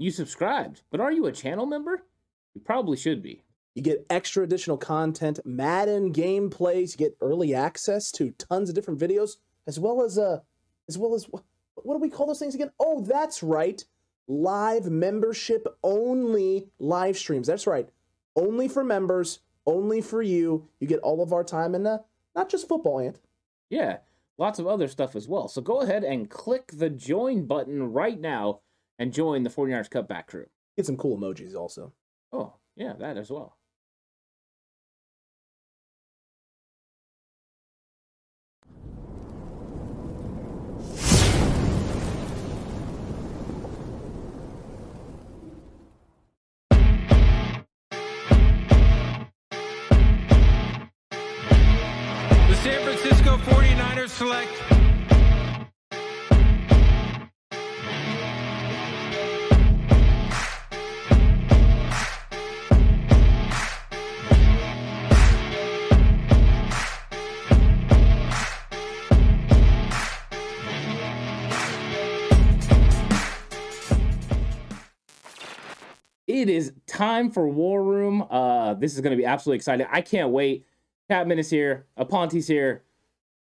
You subscribed, but are you a channel member? You probably should be. You get extra additional content, Madden gameplays, you get early access to tons of different videos, as well as uh as well as what what do we call those things again? Oh, that's right. Live membership only live streams. That's right. Only for members, only for you. You get all of our time and uh, not just football, Ant. Yeah, lots of other stuff as well. So go ahead and click the join button right now and join the 49ers cutback crew. Get some cool emojis also. Oh, yeah, that as well. The San Francisco 49ers select It is time for War Room. Uh, this is going to be absolutely exciting. I can't wait. Chapman is here. Aponte's here.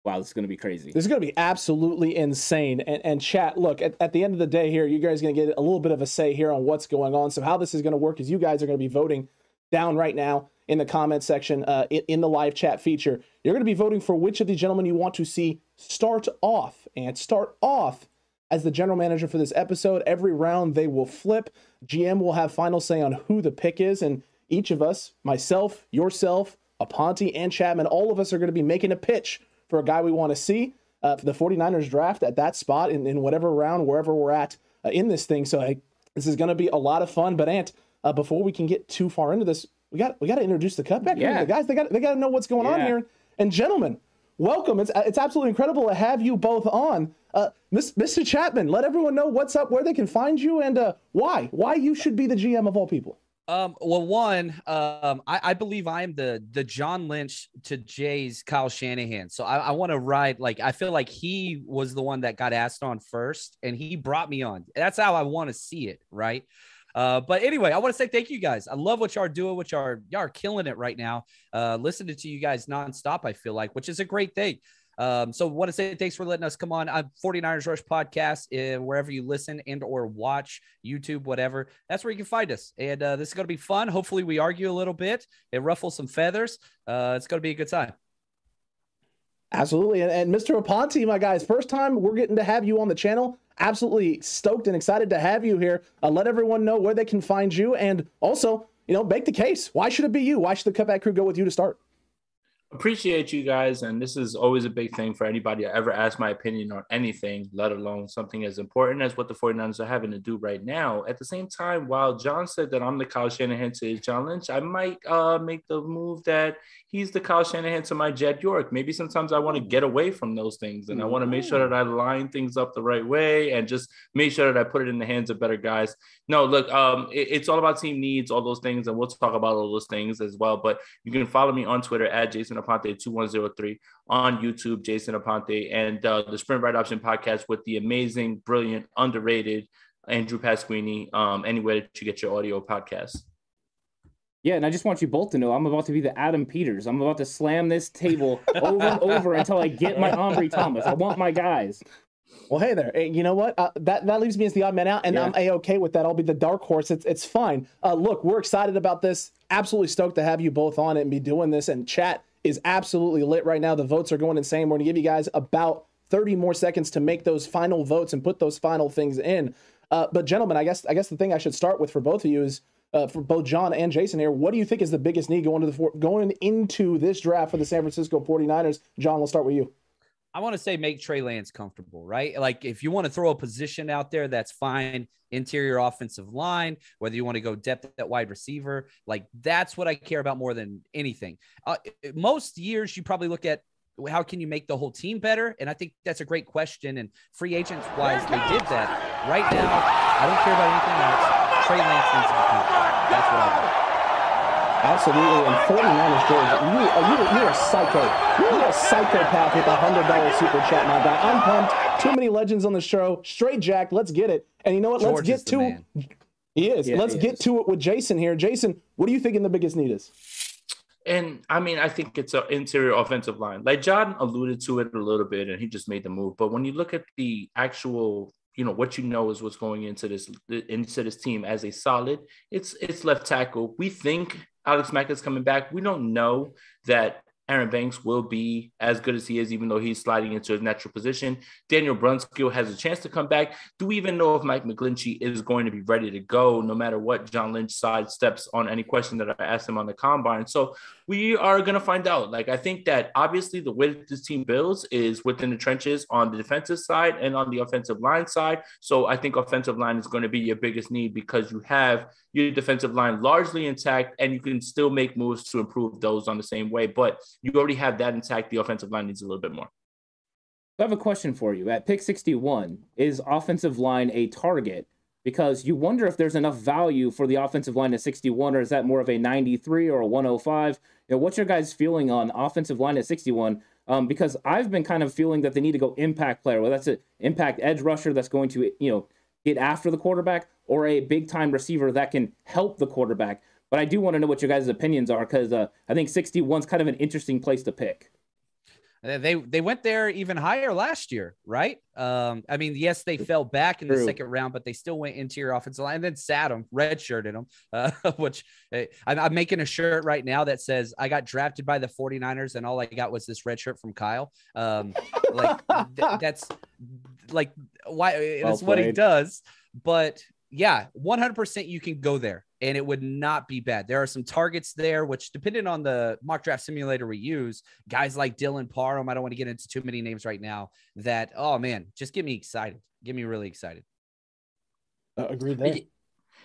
Wow, this is going to be crazy. This is going to be absolutely insane. And, and chat, look, at, at the end of the day here, you guys are going to get a little bit of a say here on what's going on. So how this is going to work is you guys are going to be voting down right now in the comment section uh, in, in the live chat feature. You're going to be voting for which of these gentlemen you want to see start off and start off as the general manager for this episode. Every round they will flip. GM will have final say on who the pick is, and each of us, myself, yourself, Aponte, and Chapman, all of us are going to be making a pitch for a guy we want to see uh, for the 49ers draft at that spot in, in whatever round, wherever we're at uh, in this thing. So I, this is going to be a lot of fun. But Ant, uh, before we can get too far into this, we got we got to introduce the cutback. Yeah. The guys, they got they got to know what's going on here. And gentlemen, welcome. It's it's absolutely incredible to have you both on. Uh, Miss, Mr. Chapman, let everyone know what's up, where they can find you, and uh, why why you should be the GM of all people. Um, well, one, um, I, I believe I'm the the John Lynch to Jay's Kyle Shanahan. So I, I want to ride like I feel like he was the one that got asked on first, and he brought me on. That's how I want to see it, right? Uh, but anyway, I want to say thank you guys. I love what y'all are doing, which are y'all are killing it right now. Uh, listening to you guys nonstop, I feel like, which is a great thing. Um, so want to say thanks for letting us come on. I'm 49ers Rush podcast, wherever you listen and or watch YouTube, whatever. That's where you can find us. And uh, this is going to be fun. Hopefully we argue a little bit and ruffle some feathers. Uh, it's going to be a good time. Absolutely. And, and Mr. Aponte, my guys, first time we're getting to have you on the channel. Absolutely stoked and excited to have you here. Uh, let everyone know where they can find you. And also, you know, make the case. Why should it be you? Why should the cutback crew go with you to start? Appreciate you guys and this is always a big thing for anybody to ever ask my opinion on anything let alone something as important as what the 49ers are having to do right now. At the same time while john said that i'm the kyle shanahan to john lynch i might uh, make the move that he's the kyle shanahan to my jed york. Maybe sometimes i want to get away from those things and i want to make sure that i line things up the right way and just make sure that i put it in the hands of better guys. No look um, it, it's all about team needs all those things and we'll talk about all those things as well but you can follow me on twitter at jason Aponte 2103 on YouTube, Jason Aponte, and uh, the Sprint Right Option podcast with the amazing, brilliant, underrated Andrew Pasquini, um, anywhere that you get your audio podcast. Yeah, and I just want you both to know I'm about to be the Adam Peters. I'm about to slam this table over and over until I get my Ambry Thomas. I want my guys. Well, hey there. You know what? Uh, that that leaves me as the odd man out, and yeah. I'm a okay with that. I'll be the dark horse. It's it's fine. Uh, look, we're excited about this. Absolutely stoked to have you both on it and be doing this. And chat is absolutely lit right now. The votes are going insane. We're going to give you guys about 30 more seconds to make those final votes and put those final things in. Uh, but gentlemen, I guess I guess the thing I should start with for both of you is uh, for both John and Jason here. What do you think is the biggest need going to the going into this draft for the San Francisco 49ers? John, we'll start with you. I want to say make Trey Lance comfortable, right? Like if you want to throw a position out there, that's fine. Interior offensive line, whether you want to go depth at wide receiver, like that's what I care about more than anything. Uh, most years, you probably look at how can you make the whole team better, and I think that's a great question. And free agents wise, they did that. Right now, I don't care about anything else. Trey Lance needs to be comfortable. That's what I want. Absolutely. And 49ers, George, you, uh, you, you're a psycho. You're a psychopath with a $100 super chat, my guy. I'm pumped. Too many legends on the show. Straight Jack, let's get it. And you know what? George let's get to man. He is. Yeah, let's he get is. to it with Jason here. Jason, what do you think the biggest need is? And I mean, I think it's an interior offensive line. Like John alluded to it a little bit, and he just made the move. But when you look at the actual you know what you know is what's going into this into this team as a solid it's it's left tackle we think Alex Mack is coming back. We don't know that Aaron Banks will be as good as he is, even though he's sliding into his natural position. Daniel Brunskill has a chance to come back. Do we even know if Mike McGlinchey is going to be ready to go, no matter what John Lynch sidesteps on any question that I asked him on the combine? So we are going to find out. Like, I think that obviously the way that this team builds is within the trenches on the defensive side and on the offensive line side. So I think offensive line is going to be your biggest need because you have your defensive line largely intact and you can still make moves to improve those on the same way. But you already have that intact. The offensive line needs a little bit more. I have a question for you. At pick 61, is offensive line a target? Because you wonder if there's enough value for the offensive line at 61, or is that more of a 93 or a 105? You know, what's your guys' feeling on offensive line at 61? Um, because I've been kind of feeling that they need to go impact player. Well, that's an impact edge rusher that's going to, you know, get after the quarterback, or a big time receiver that can help the quarterback. But I do want to know what your guys' opinions are because uh, I think 61 is kind of an interesting place to pick. They they went there even higher last year, right? Um, I mean, yes, they fell back in True. the second round, but they still went into your offensive line and then sat them, redshirted them, uh, which hey, I'm, I'm, making a shirt right now that says I got drafted by the 49ers and all I got was this red shirt from Kyle. Um, like th- that's like why well it's played. what he does. But yeah, 100% you can go there and it would not be bad. There are some targets there, which depending on the mock draft simulator we use, guys like Dylan Parham, I don't want to get into too many names right now, that, oh man, just get me excited. Get me really excited. Uh, agreed there.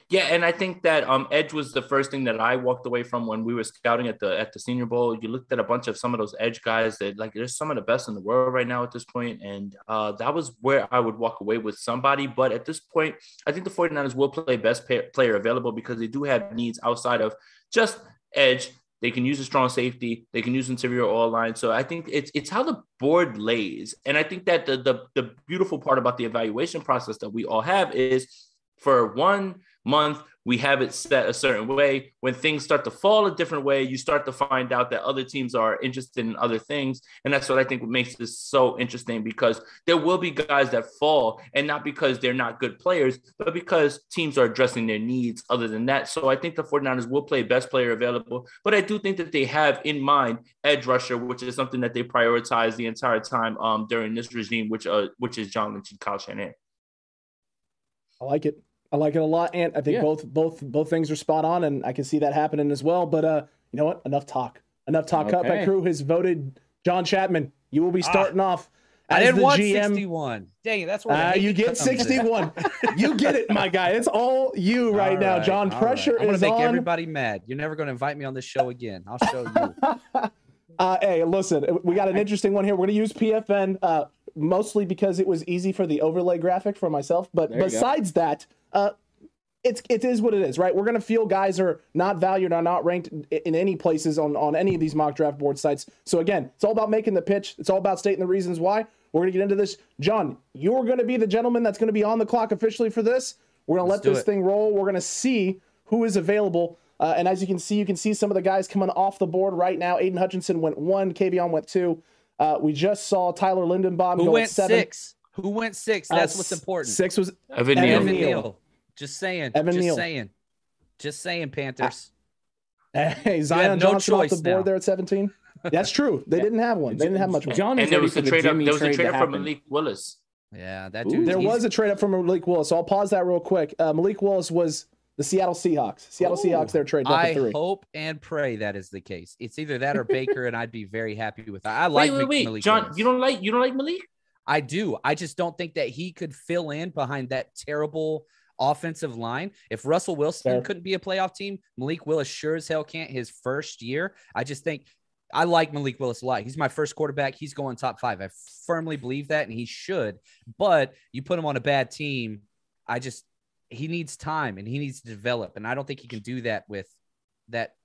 Yeah, and I think that um, edge was the first thing that I walked away from when we were scouting at the at the Senior Bowl. You looked at a bunch of some of those edge guys that like there's some of the best in the world right now at this point, and uh, that was where I would walk away with somebody. But at this point, I think the 49ers will play best pay- player available because they do have needs outside of just edge. They can use a strong safety. They can use interior all line. So I think it's it's how the board lays, and I think that the the the beautiful part about the evaluation process that we all have is for one month we have it set a certain way. When things start to fall a different way you start to find out that other teams are interested in other things. And that's what i think makes this so interesting because there will be guys that fall and not because they're not good players but because teams are addressing their needs other than that. So i think the 49ers will play best player available but i do think that they have in mind edge rusher which is something that they prioritize the entire time um, during this regime which uh, which is john lynch and kyle shanahan. I like it I like it a lot, and I think yeah. both both both things are spot on, and I can see that happening as well. But uh, you know what? Enough talk. Enough talk. Okay. Cutback Crew has voted John Chapman. You will be Ah. starting off I as didn't want GM. 61. Dang it, that's where the Uh, you get 61. you get it, my guy. It's all you right All now, John. all Pressure I'm gonna is make on. everybody mad. You're never gonna invite me on this show again. I'll show you. Uh, hey, listen, we got an interesting one here. We're going to use PFN uh, mostly because it was easy for the overlay graphic for myself. But There besides that, uh, it's it is what it is, right? We're going to feel guys are not valued or not ranked in, any places on on any of these mock draft board sites. So again, it's all about making the pitch. It's all about stating the reasons why. We're going to get into this. John, you're going to be the gentleman that's going to be on the clock officially for this. We're going to let Let's do this it. thing roll. We're going to see who is available. Uh, and as you can see, you can see some of the guys coming off the board right now. Aidan Hutchinson went one, Kayvon went two. Uh, we just saw Tyler Linderbaum Who go went at seven. six? Who went six? Uh, That's what's important. Six was Evan Evan Neal. Evan Neal. Neal. Just saying. Evan just Neal. saying. Just saying, Panthers. hey, Zion no Johnson off the board now. there at 17. That's true. They didn't have one. They didn't have much. One. John And there was for a the trade up. Jimmy There was a trade trade up from. Malik Willis. yeah, that Ooh. dude. There he's- was a trade up from Malik Willis. So I'll pause that real quick. Uh, Malik Willis was the Seattle Seahawks. Seattle Oh. Seahawks. They're trading up I to three. hope and pray that is the case. It's either that or Baker, and I'd be very happy with that. I like wait, wait, wait, Malik John. Willis. You don't like you don't like Malik? I do. I just don't think that he could fill in behind that terrible offensive line. If Russell Wilson Fair. couldn't be a playoff team, Malik Willis sure as hell can't his first year. I just think I like Malik Willis a lot. He's my first quarterback. He's going top five. I firmly believe that, and he should. But you put him on a bad team, I just he needs time and he needs to develop. And I don't think he can do that with that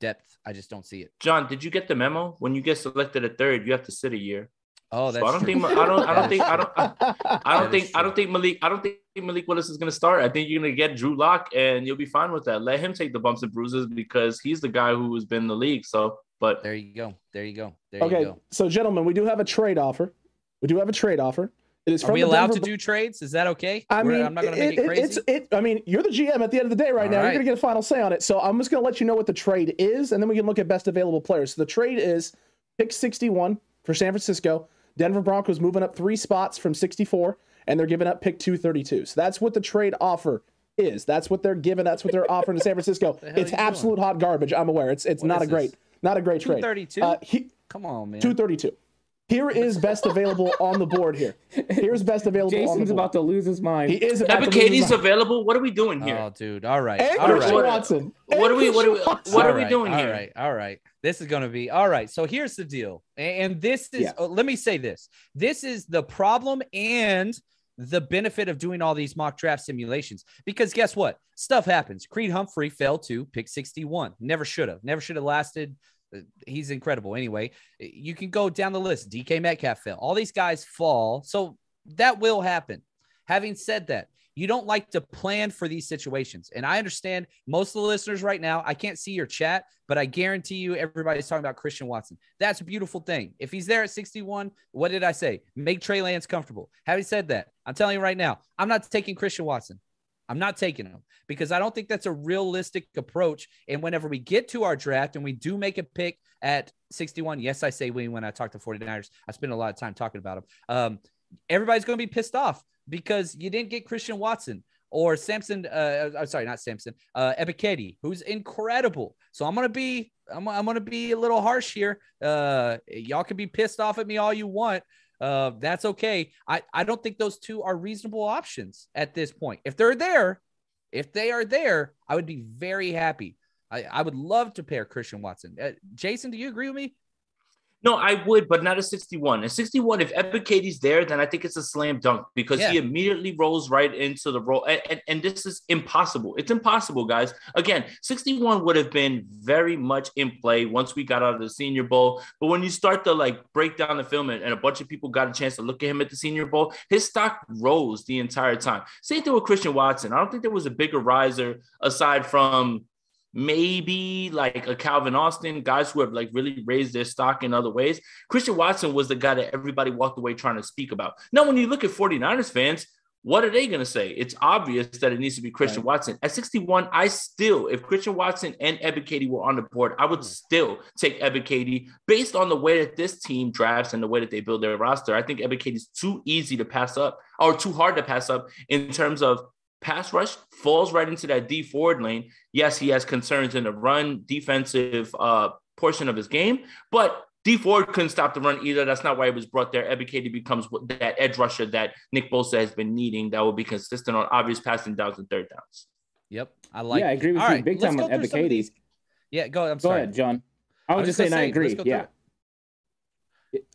depth. I just don't see it. John, did you get the memo? When you get selected at third, you have to sit a year. Oh, So that's I don't true. think I don't I don't think I don't I, I don't think I don't think Malik I don't think Malik Willis is gonna start. I think you're gonna get Drew Lock and you'll be fine with that. Let him take the bumps and bruises because he's the guy who has been in the league. So, but There you go. There you go. There you Okay, go. so gentlemen, we do have a trade offer. We do have a trade offer. It is Are we allowed Denver to do trades? Is that okay? I We're- mean, I'm not going to make it- it, crazy. It's it. I mean, you're the GM at the end of the day right All now. You're gonna get a final say on it. So I'm just gonna let you know what the trade is, and then we can look at best available players. So the trade is pick 61 for San Francisco. Denver Broncos moving up three spots from 64, and they're giving up pick 232. So that's what the trade offer is. That's what they're giving. That's what they're offering to San Francisco. It's you doing? absolute hot garbage. I'm aware. It's it's What not a great this? not a great trade. 232? Uh, he, Come on, man. 232. Here is best available on the board here. Here's best available on the Jason's board. about to lose his mind. he is about Evan to lose his mind. available. What are we doing here? Oh, dude. All right. And all Christian right. What- Watson. what are we- what are we- what are we doing all here? right, all right. This is going to be all right. So here's the deal, and this is. Yeah. uh, let me say this: this is the problem and the benefit of doing all these mock draft simulations. Because guess what? Stuff happens. Creed Humphrey fell to pick 61. Never should have. Never should have lasted. He's incredible. Anyway, you can go down the list. DK Metcalf fell. All these guys fall. So that will happen. Having said that, you don't like to plan for these situations. And I understand most of the listeners right now, I can't see your chat, but I guarantee you everybody's talking about Christian Watson. That's a beautiful thing. If he's there at 61, what did I say? Make Trey Lance comfortable. Having said that, I'm telling you right now, I'm not taking Christian Watson. I'm not taking him because I don't think that's a realistic approach. And whenever we get to our draft and we do make a pick at 61, yes, I say we when I talk to 49ers, I spend a lot of time talking about them. Um, everybody's going to be pissed off because you didn't get Christian Watson or Samson. Uh, I'm sorry, not Samson. Uh, Ebiketie, who's incredible. So I'm gonna be, I'm, I'm gonna be a little harsh here. Uh, y'all can be pissed off at me all you want. Uh, that's okay. I, I don't think those two are reasonable options at this point. If they're there, if they are there, I would be very happy. I, I would love to pair Christian Watson. Uh, Jason, do you agree with me? No, I would, but not a 61. A 61, if Ebiketie's there, then I think it's a slam dunk because he immediately rolls right into the role. And, and, and this is impossible. It's impossible, guys. Again, 61 would have been very much in play once we got out of the senior bowl. But when you start to like break down the film and, and a bunch of people got a chance to look at him at the senior bowl, his stock rose the entire time. Same thing with Christian Watson. I don't think there was a bigger riser aside from maybe like a Calvin Austin, guys who have like really raised their stock in other ways. Christian Watson was the guy that everybody walked away trying to speak about. Now, when you look at 49ers fans, what are they going to say? It's obvious that it needs to be Christian Right. Watson. At 61, I still, if Christian Watson and Ebiketie were on the board, I would hmm. still take Ebiketie based on the way that this team drafts and the way that they build their roster. I think Ebiketie is too easy to pass up or too hard to pass up in terms of pass rush falls right into that D forward lane. Yes, he has concerns in the run defensive uh portion of his game, but D Ford couldn't stop the run either. That's not why he was brought there. Ebiketie becomes that edge rusher that Nick Bosa has been needing that will be consistent on obvious passing downs and third downs. Yep. I like yeah, I agree with All you right, big let's time go on through some of Ebiketie. these- Yeah, go I'm Go sorry. ahead, John. I was, was just gonna saying I agree. let's through Yeah.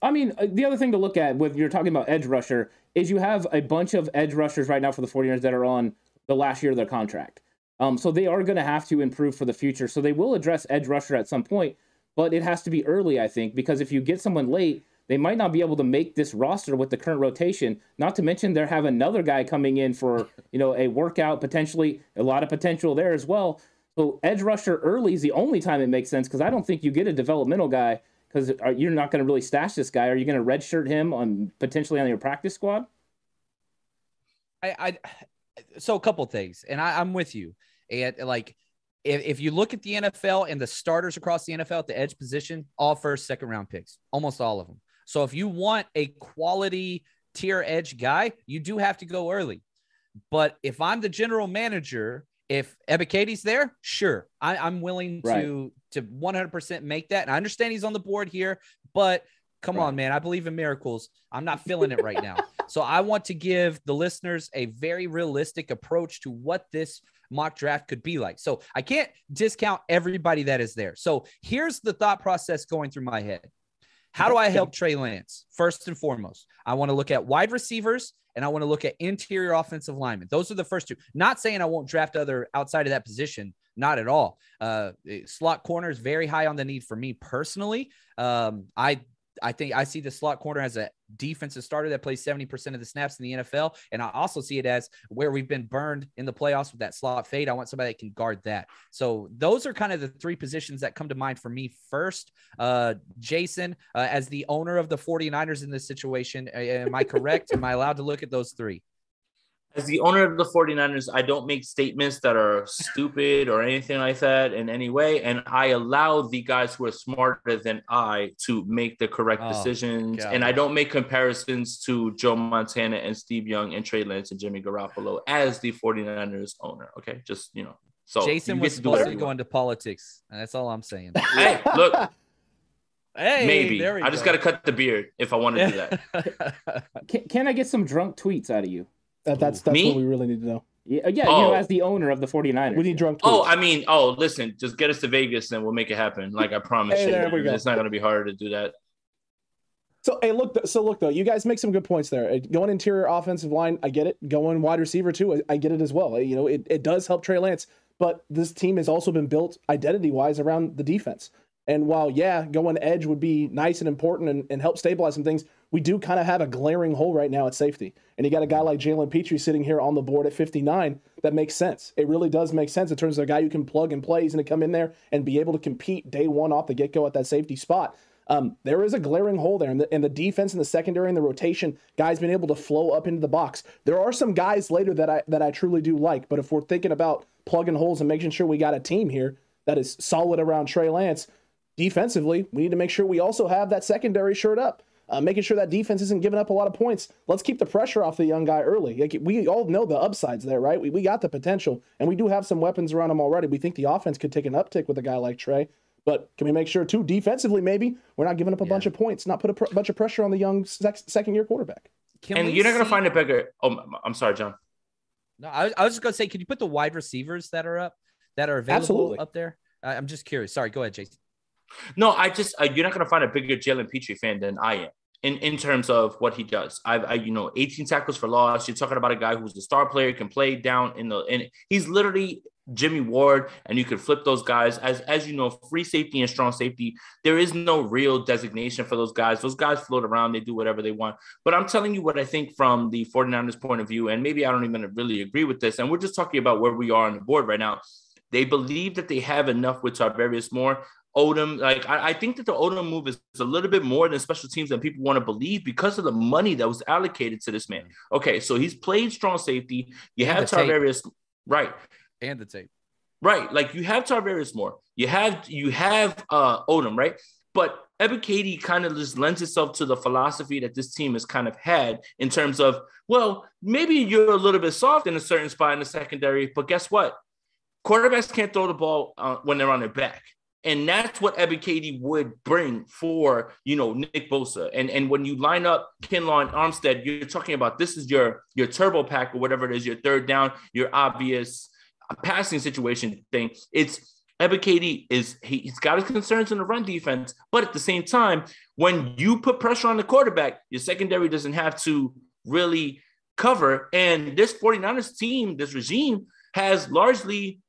I mean, uh, the other thing to look at with you're talking about edge rusher is you have a bunch of edge rushers right now for the 49ers that are on the last year of their contract. Um, so they are going to have to improve for the future. So they will address edge rusher at some point, but it has to be early, I think, because if you get someone late, they might not be able to make this roster with the current rotation. Not to mention they have another guy coming in for you know a workout potentially, a lot of potential there as well. So edge rusher early is the only time it makes sense because I don't think you get a developmental guy because you're not going to really stash this guy. Are you going to redshirt him on potentially on your practice squad? I, I so a couple things, and I, I'm with you. And like, if, if you look at the NFL and the starters across the NFL at the edge position, all first, second round picks, almost all of them. So if you want a quality tier edge guy, you do have to go early. But if I'm the general manager, if Ebiketie's there, sure, I, I'm willing Right. to to 100% make that. And I understand he's on the board here, but come Right. on, man, I believe in miracles. I'm not feeling it right now. So I want to give the listeners a very realistic approach to what this mock draft could be like. So I can't discount everybody that is there. So here's the thought process going through my head. How do I help Trey Lance? First and foremost, I want to look at wide receivers and I want to look at interior offensive linemen. Those are the first two. Not saying I won't draft other outside of that position, not at all. Uh, slot corner is very high on the need for me personally. Um, I I think I see the slot corner as a defensive starter that plays 70% of the snaps in the NFL. And I also see it as where we've been burned in the playoffs with that slot fade. I want somebody that can guard that. So those are kind of the three positions that come to mind for me first. Uh, Jason, uh, as the owner of the 49ers in this situation, am I correct? am I allowed to look at those three? As the owner of the 49ers, I don't make statements that are stupid or anything like that in any way. And I allow the guys who are smarter than I to make the correct Oh, decisions. God. And I don't make comparisons to Joe Montana and Steve Young and Trey Lance and Jimmy Garoppolo as the 49ers owner. Okay. Just, you know, so Jason was to do supposed to go into politics. And that's all I'm saying. Hey, look, Hey, maybe. there we I just got to cut the beard if I want to do that. Can, can I get some drunk tweets out of you? That, that's that's Me? what we really need to know. Yeah, yeah you Oh. know, as the owner of the 49ers. We need drunk. Oh. I mean, oh, listen, just get us to Vegas and we'll make it happen. Like I promised Hey, you. there we go. It's not going to be hard to do that. So hey, look. So look though, you guys make some good points there. Uh, Going interior offensive line, I get it. Going wide receiver too, I, I get it as well. Uh, You know, it, it does help Trey Lance, but this team has also been built identity wise around the defense. And while yeah, going edge would be nice and important and, and help stabilize some things, we do kind of have a glaring hole right now at safety. And you got a guy like Jalen Pitre sitting here on the board at 59. That makes sense. It really does make sense in terms of a guy you can plug and play. He's going to come in there and be able to compete day one off the get go at that safety spot. Um, there is a glaring hole there in the, in the defense and the secondary and the rotation. Guys been able to flow up into the box. There are some guys later that I that I truly do like, but if we're thinking about plugging holes and making sure we got a team here that is solid around Trey Lance, defensively, we need to make sure we also have that secondary shirt up. Uh, making sure that defense isn't giving up a lot of points. Let's keep the pressure off the young guy early. Like, we all know the upsides there, right? We, we got the potential, and we do have some weapons around him already. We think the offense could take an uptick with a guy like Trey. But can we make sure, too, defensively, maybe we're not giving up a bunch of points, not put a pr- bunch of pressure on the young sec- second year quarterback? Can and you're not going to find a bigger. Oh, I'm sorry, John. No, I, I was just gonna say, can you put the wide receivers that are up that are available Absolutely. up there? I, I'm just curious. Sorry, go ahead, Jason. No, I just uh, you're not going to find a bigger Jalen Pitre fan than I am in in terms of what he does. I've I, you know 18 tackles for loss. You're talking about a guy who's a star player, can play down in the and he's literally Jimmy Ward, and you could flip those guys as as you know, free safety and strong safety. There is no real designation for those guys. Those guys float around, they do whatever they want. But I'm telling you what I think from the 49ers point of view, and maybe I don't even really agree with this. And we're just talking about where we are on the board right now. They believe that they have enough with Tarvarius Moore. Odum, like I, I think that the Odum move is a little bit more than special teams than people want to believe because of the money that was allocated to this man. Okay, so he's played strong safety. You And have tape. Right? And the tape. Right. Like you have Tarvarius Moore. You have you have uh Odum, right? But Ebiketie kind of just lends itself to the philosophy that this team has kind of had in terms of, well, maybe you're a little bit soft in a certain spot in the secondary, but guess what? Quarterbacks can't throw the ball uh, when they're on their back. And that's what Ebiketie would bring for, you know, Nick Bosa. And and when you line up Kinlaw and Armstead, you're talking about this is your your turbo pack or whatever it is, your third down, your obvious passing situation thing. It's Ebiketie is he, he's got his concerns in the run defense, but at the same time, when you put pressure on the quarterback, your secondary doesn't have to really cover. And this 49ers team, this regime, has largely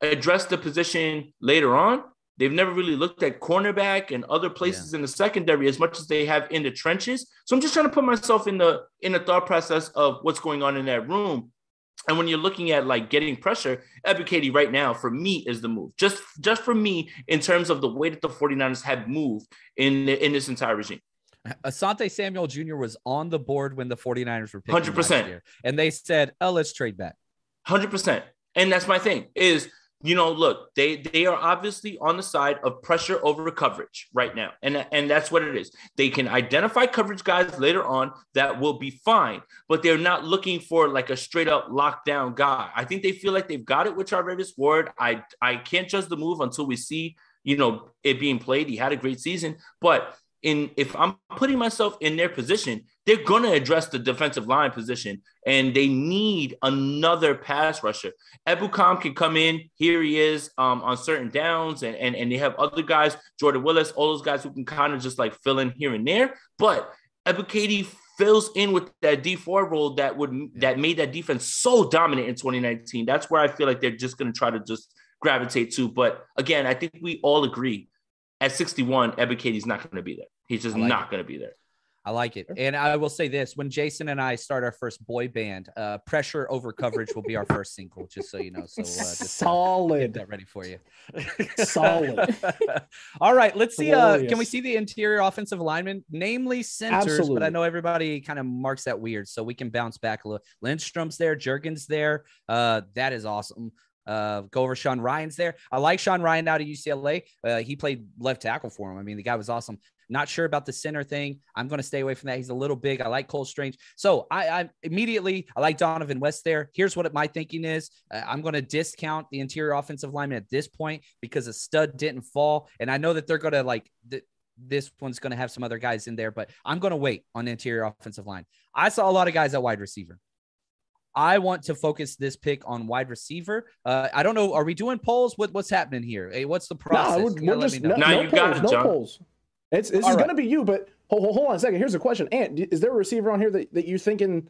addressed the position later on. They've never really looked at cornerback and other places yeah. in the secondary as much as they have in the trenches. So I'm just trying to put myself in the in the thought process of what's going on in that room. And when you're looking at like getting pressure, Ebiketie right now for me is the move. Just just for me in terms of the way that the 49ers have moved in in this entire regime. Asante Samuel Jr. was on the board when the 49ers were picking 100%. Year, and they said, "Oh, let's trade back." 100%. And that's my thing is you know, look, they they are obviously on the side of pressure over coverage right now, and and that's what it is. They can identify coverage guys later on that will be fine, but they're not looking for like a straight up lockdown guy. I think they feel like they've got it with Charvarius Ward. I I can't judge the move until we see you know it being played. He had a great season, but in if I'm putting myself in their position, they're going to address the defensive line position and they need another pass rusher. Ebukam can come in. Here he is um, on certain downs, and, and, and they have other guys, Jordan Willis, all those guys who can kind of just like fill in here and there. But Ebiketie fills in with that D4 role that would that made that defense so dominant in 2019. That's where I feel like they're just going to try to just gravitate to. But again, I think we all agree at 61, Ebiketie's not going to be there. He's just like not going to be there. I like it. And I will say this when Jason and I start our first boy band, uh, Pressure Over Coverage will be our first single, just so you know. So uh, just, uh, solid. that ready for you. solid. All right. Let's see. Uh, can we see the interior offensive lineman, namely centers? Absolutely. But I know everybody kind of marks that weird. So we can bounce back a little. Lindstrom's there, Jurgens there. Uh, that is awesome. Uh, go over Sean Rhyan's there. I like Sean Rhyan out of UCLA. Uh, he played left tackle for him. I mean, the guy was awesome. Not sure about the center thing. I'm going to stay away from that. He's a little big. I like Cole Strange. So I, I immediately I like Dohnovan West there. Here's what my thinking is. Uh, I'm going to discount the interior offensive lineman at this point because a stud didn't fall, and I know that they're going to like. Th- this one's going to have some other guys in there, but I'm going to wait on the interior offensive line. I saw a lot of guys at wide receiver. I want to focus this pick on wide receiver. Uh, I don't know. Are we doing polls? What, what's happening here? Hey, what's the process? No, we're, we're just, no, no, you polls, got it, no polls. It's this All is right. going to be you, but hold, hold, on a second. Here's a question: Ant, is there a receiver on here that, that you thinking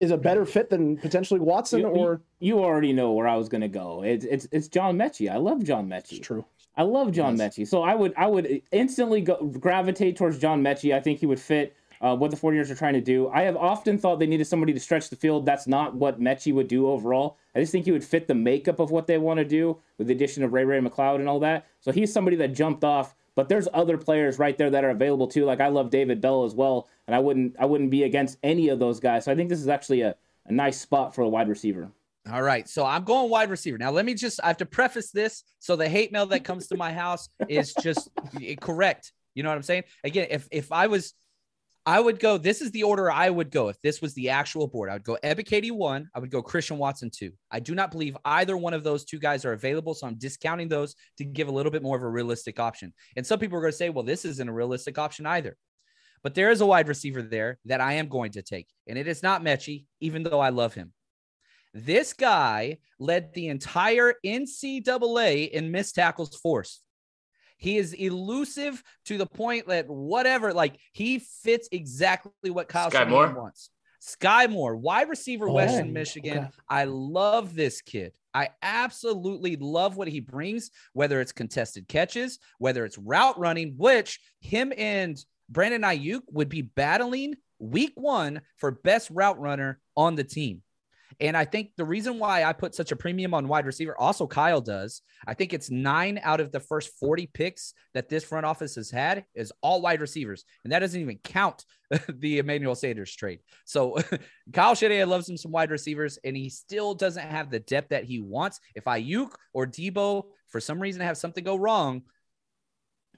is a better fit than potentially Watson? You, or you already know where I was going to go. It's it's it's John Metchie. I love John Metchie. It's true. I love John yes. Metchie. So I would I would instantly go, gravitate towards John Metchie. I think he would fit uh, what the 49ers are trying to do. I have often thought they needed somebody to stretch the field. That's not what Metchie would do overall. I just think he would fit the makeup of what they want to do with the addition of Ray Ray McCloud and all that. So he's somebody that jumped off but there's other players right there that are available too. Like I love David Bell as well, and I wouldn't I wouldn't be against any of those guys. So I think this is actually a, a nice spot for a wide receiver. All right. So I'm going wide receiver. Now, let me just, I have to preface this. So the hate mail that comes to my house is just correct. You know what I'm saying? Again, if, if I was, I would go. This is the order I would go if this was the actual board. I would go Ebiketie one. I would go Christian Watson two. I do not believe either one of those two guys are available, so I'm discounting those to give a little bit more of a realistic option. And some people are going to say, well, this isn't a realistic option either. But there is a wide receiver there that I am going to take, and it is not Metchie, even though I love him. This guy led the entire NCAA in missed tackles forced. He is elusive to the point that whatever, like he fits exactly what Kyle Skyy Moore wants. Skyy Moore, wide receiver, oh, Western Michigan. Okay. I love this kid. I absolutely love what he brings, whether it's contested catches, whether it's route running, which him and Brandon Aiyuk would be battling week one for best route runner on the team. And I think the reason why I put such a premium on wide receiver, also Kyle does, I think it's nine out of the first 40 picks that this front office has had is all wide receivers. And that doesn't even count the Emmanuel Sanders trade. So Kyle Shanahan loves him some wide receivers, and he still doesn't have the depth that he wants. If Aiyuk or Deebo, for some reason, have something go wrong,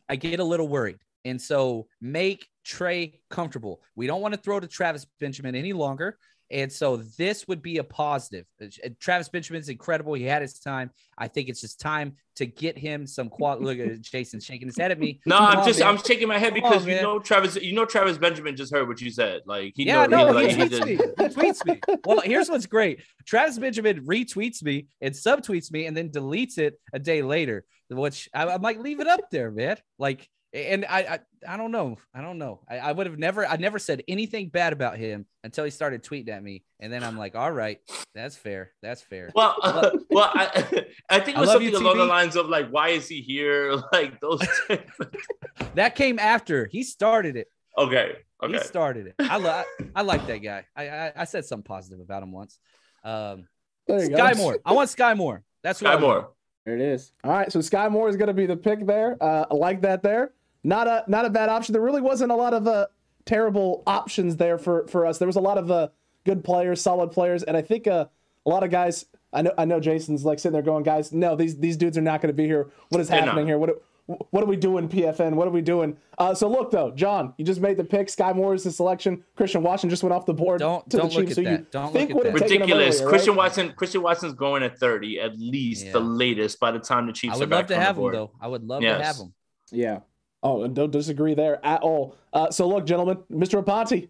I get a little worried. And so make Trey comfortable. We don't want to throw to Travis Benjamin any longer. And so this would be a positive. Uh, Travis Benjamin's incredible. He had his time. I think it's just time to get him some quality. Look at Jason shaking his head at me. No, Come I'm on, just man. I'm shaking my head because on, you man. know Travis. You know Travis Benjamin just heard what you said. Like he yeah, know, no, he, he like, tweets he me. He tweets me. Well, here's what's great. Travis Benjamin retweets me and subtweets me and then deletes it a day later, which I, I might leave it up there, man. Like, and I, I, I don't know. I don't know. I, I would have never, I never said anything bad about him until he started tweeting at me, and then I'm like, all right, that's fair. That's fair. Well, well, I, I think it was love something you, along the lines of like, why is he here? Like those. That came after he started it. okay, He started it. I, lo- I like that guy. I, I, I said something positive about him once. Um, There Sky go. Moore. I want Skyy Moore. That's what Sky want. Moore. There it is. All right, so Skyy Moore is going to be the pick there. Uh, I like that there. Not a not a bad option. There really wasn't a lot of uh, terrible options there for for us. There was a lot of uh, good players, solid players, and I think uh, a lot of guys. I know I know Jason's like sitting there going, guys, no, these these dudes are not going to be here. What is They're happening not. here? What what are we doing, PFN? What are we doing? Uh, so look though, John, you just made the pick. Skyy Moore is the selection. Christian Watson just went off the board Don't- to don't the look Chiefs. at so that. Don't think look at would have that. taken Ridiculous. earlier, Christian right? Watson. Christian Watson's going at 30 at least, Yeah. the latest. By the time the Chiefs I are would love to have him board. though. I would love Yes. to have him. Yeah. Oh, and don't disagree there at all. Uh, so look, gentlemen, Mr. Aponte,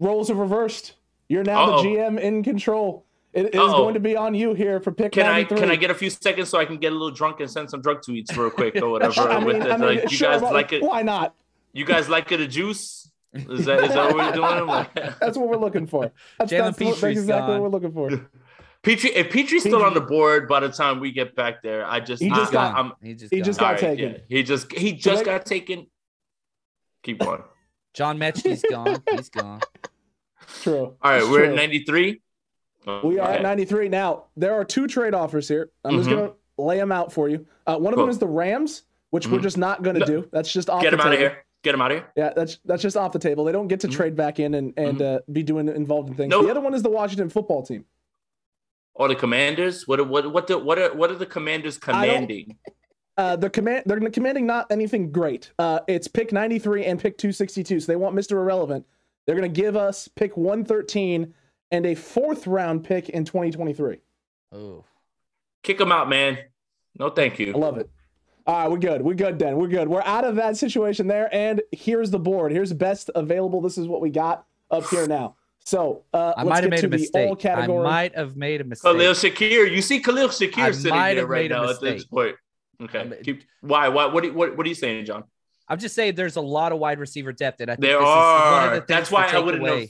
roles have reversed. You're now Uh-oh. the GM in control. It it is Uh-oh. going to be on you here for pick Can I can I get a few seconds so I can get a little drunk and send some drug tweets real quick or whatever? I mean, with it? I mean, like, you guys like it? Why not? You guys like it a juice? Is that is that what we're doing? That's what we're looking for. That's, Jalen that's, what- that's exactly what we're looking for. Pitre, if Pitre's still on the board by the time we get back there, I just He just I, got- I'm, He just he got just got right, taken. yeah. He just he just they- got taken. Keep going. John Metchie's gone. He's gone. True. All right, It's we're true. at 93. We are at 93 now. There are two trade offers here. I'm just Mhm. going to lay them out for you. Uh, one of them is the Rams, which we're Mhm. just not going to No. do. That's just off Get the him out of here. Get him out of here. Yeah, that's that's just off the table. They don't get to Mhm. trade back in and and uh, be doing involved in things. Nope. The other one is the Washington football team. Or the commanders. What are- what what the what are what are the commanders commanding? Uh, the command they're commanding not anything great. Uh, it's pick 93 and pick 262. So they want Mr. Irrelevant. They're going to give us pick 113 and a fourth round pick in 2023. Oh, Kick them out, man. No, thank you. I love it. All right, we're good. We're good, Dan. We're good. We're out of that situation there. And here's the board. Here's best available. This is what we got up here now. So uh, I might have made a mistake. all I might have made a mistake. Khalil Shakir. You see Khalil Shakir I sitting might there right made a now at this point. Okay. Keep, why? Why? What? Are, you- what? What are you saying, John? I'm just saying there's a lot of wide receiver depth, and I think There this is one of are. the That's why I wouldn't away. have.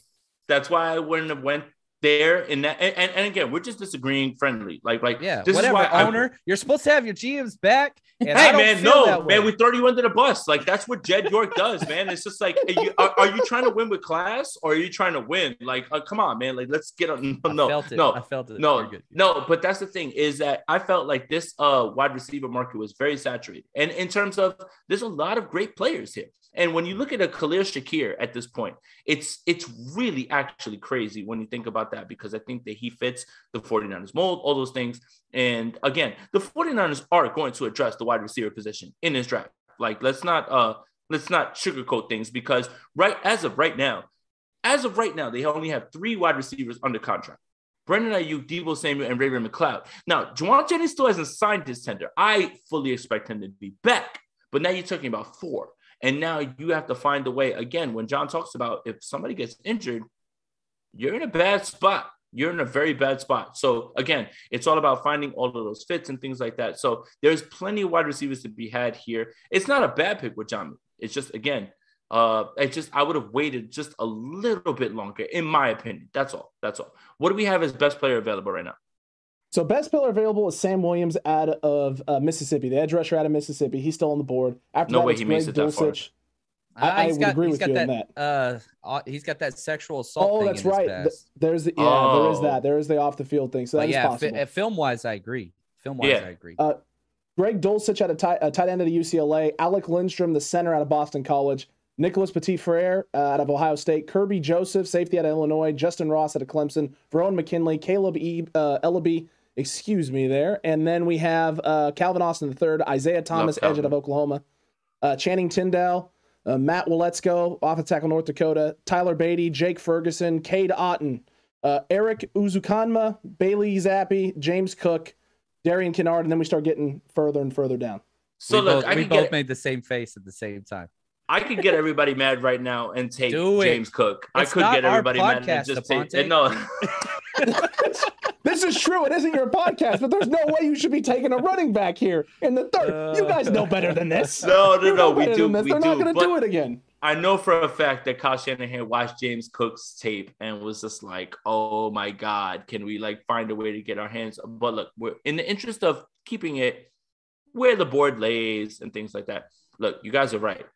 That's why I wouldn't have went there. In that, and, and, again, we're just disagreeing friendly. Like, like Yeah, This whatever. is why I- owner, you're supposed to have your GMs back. And Hey man, no man, we throw you under the bus. Like that's what Jed York does, man. It's just like, are you, are, are you trying to win with class or are you trying to win? Like, uh, come on, man. Like, let's get on. I No, felt no, I felt it. no, no. But that's the thing is that I felt like this uh wide receiver market was very saturated, and in terms of there's a lot of great players here. And when you look at a Khalil Shakir at this point, it's it's really actually crazy when you think about that because I think that he fits the 49ers mold, all those things. And again, the 49ers are going to address the wide receiver position in this draft. Like let's not uh let's not sugarcoat things because right as of right now, as of right now, they only have three wide receivers under contract. Brandon Aiyuk, Deebo Samuel, and Ray Ray McCloud. Now, Jauan Jennings still hasn't signed his tender. I fully expect him to be back, but now you're talking about four. And now you have to find a way again. When John talks about if somebody gets injured, you're in a bad spot. You're in a very bad spot. So again, it's all about finding all of those fits and things like that. So there's plenty of wide receivers to be had here. It's not a bad pick with John. It's just again, uh, it's just I would have waited just a little bit longer, in my opinion. That's all. That's all. What do we have as best player available right now? So best player available is Sam Williams out of uh, Mississippi, the edge rusher out of Mississippi. He's still on the board. After No that, way he makes Greg it that far. Dulcich. I- I he's would got, agree he's with got you on that, Uh, uh, he's got that sexual assault. Oh, thing that's in right. Th- past. There's the, yeah, there is Oh. that. There is the off the field thing. So that yeah, possible. film wise, I agree. Film wise, Yeah. I agree. Uh, Greg Dulcich out of tight, uh, tight end at UCLA. Alec Lindstrom, the center out of Boston College. Nicholas Petit Frere uh, out of Ohio State. Kerby Joseph, safety out of Illinois. Justyn Ross out of Clemson. Verone McKinley. Caleb e, uh, Ellaby, excuse me there. And then we have uh, Calvin Austin III. Isaiah Thomas, edge out of Oklahoma. Uh, Channing Tindall. Uh, Matt Waletzko, off of tackle North Dakota. Tyler Beatty. Jake Ferguson. Cade Otton. uh, Eric Uzukanma, Bailey Zappe, James Cook, Darian Kinnard, and then we start getting further and further down. So we look, both, I we both get made the same face at the same time. I could get everybody mad right now and take James Cook. I could get our everybody mad and podcast, just take Aponte. no. this is true. It isn't your podcast, but there's no way you should be taking a running back here in the third. you guys know better than this. No, no, You no, we do, we They're not going to do it again. I know for a fact that Kyle Shanahan watched James Cook's tape and was just like, "Oh my God, can we like find a way to get our hands?" But look, we're in the interest of keeping it where the board lays and things like that. Look, you guys are right.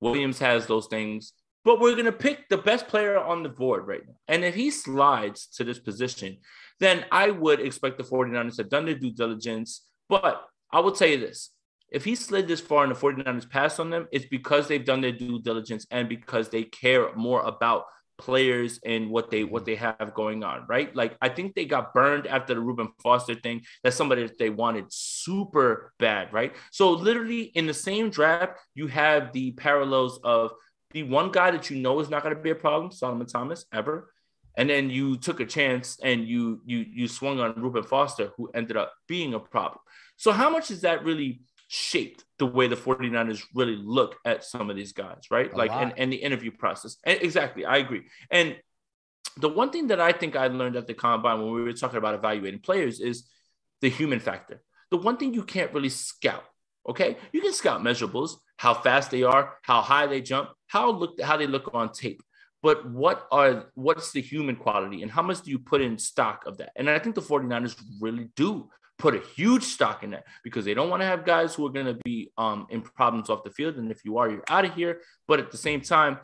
Williams has those things, but we're gonna pick the best player on the board right now. And if he slides to this position, then I would expect the 49ers to have done their due diligence. But I will tell you this if he slid this far and the 49ers passed on them, it's because they've done their due diligence and because they care more about players and what they what they have going on, right? Like I think they got burned after the Reuben Foster thing. That's somebody that they wanted super bad, right? So literally in the same draft, you have the parallels of the one guy that you know is not going to be a problem, Solomon Thomas, ever. And then you took a chance and you you you swung on Reuben Foster, who ended up being a problem. So how much is that really shaped the way the 49ers really look at some of these guys, right? A like and, and the interview process. Exactly, I agree. And the one thing that I think I learned at the combine when we were talking about evaluating players is the human factor. The one thing you can't really scout, okay? You can scout measurables, how fast they are, how high they jump, how look how they look on tape. But what are what's the human quality and how much do you put in stock of that? And I think the 49ers really do put a huge stock in that because they don't want to have guys who are going to be um, in problems off the field. And if you are, you're out of here. But at the same time,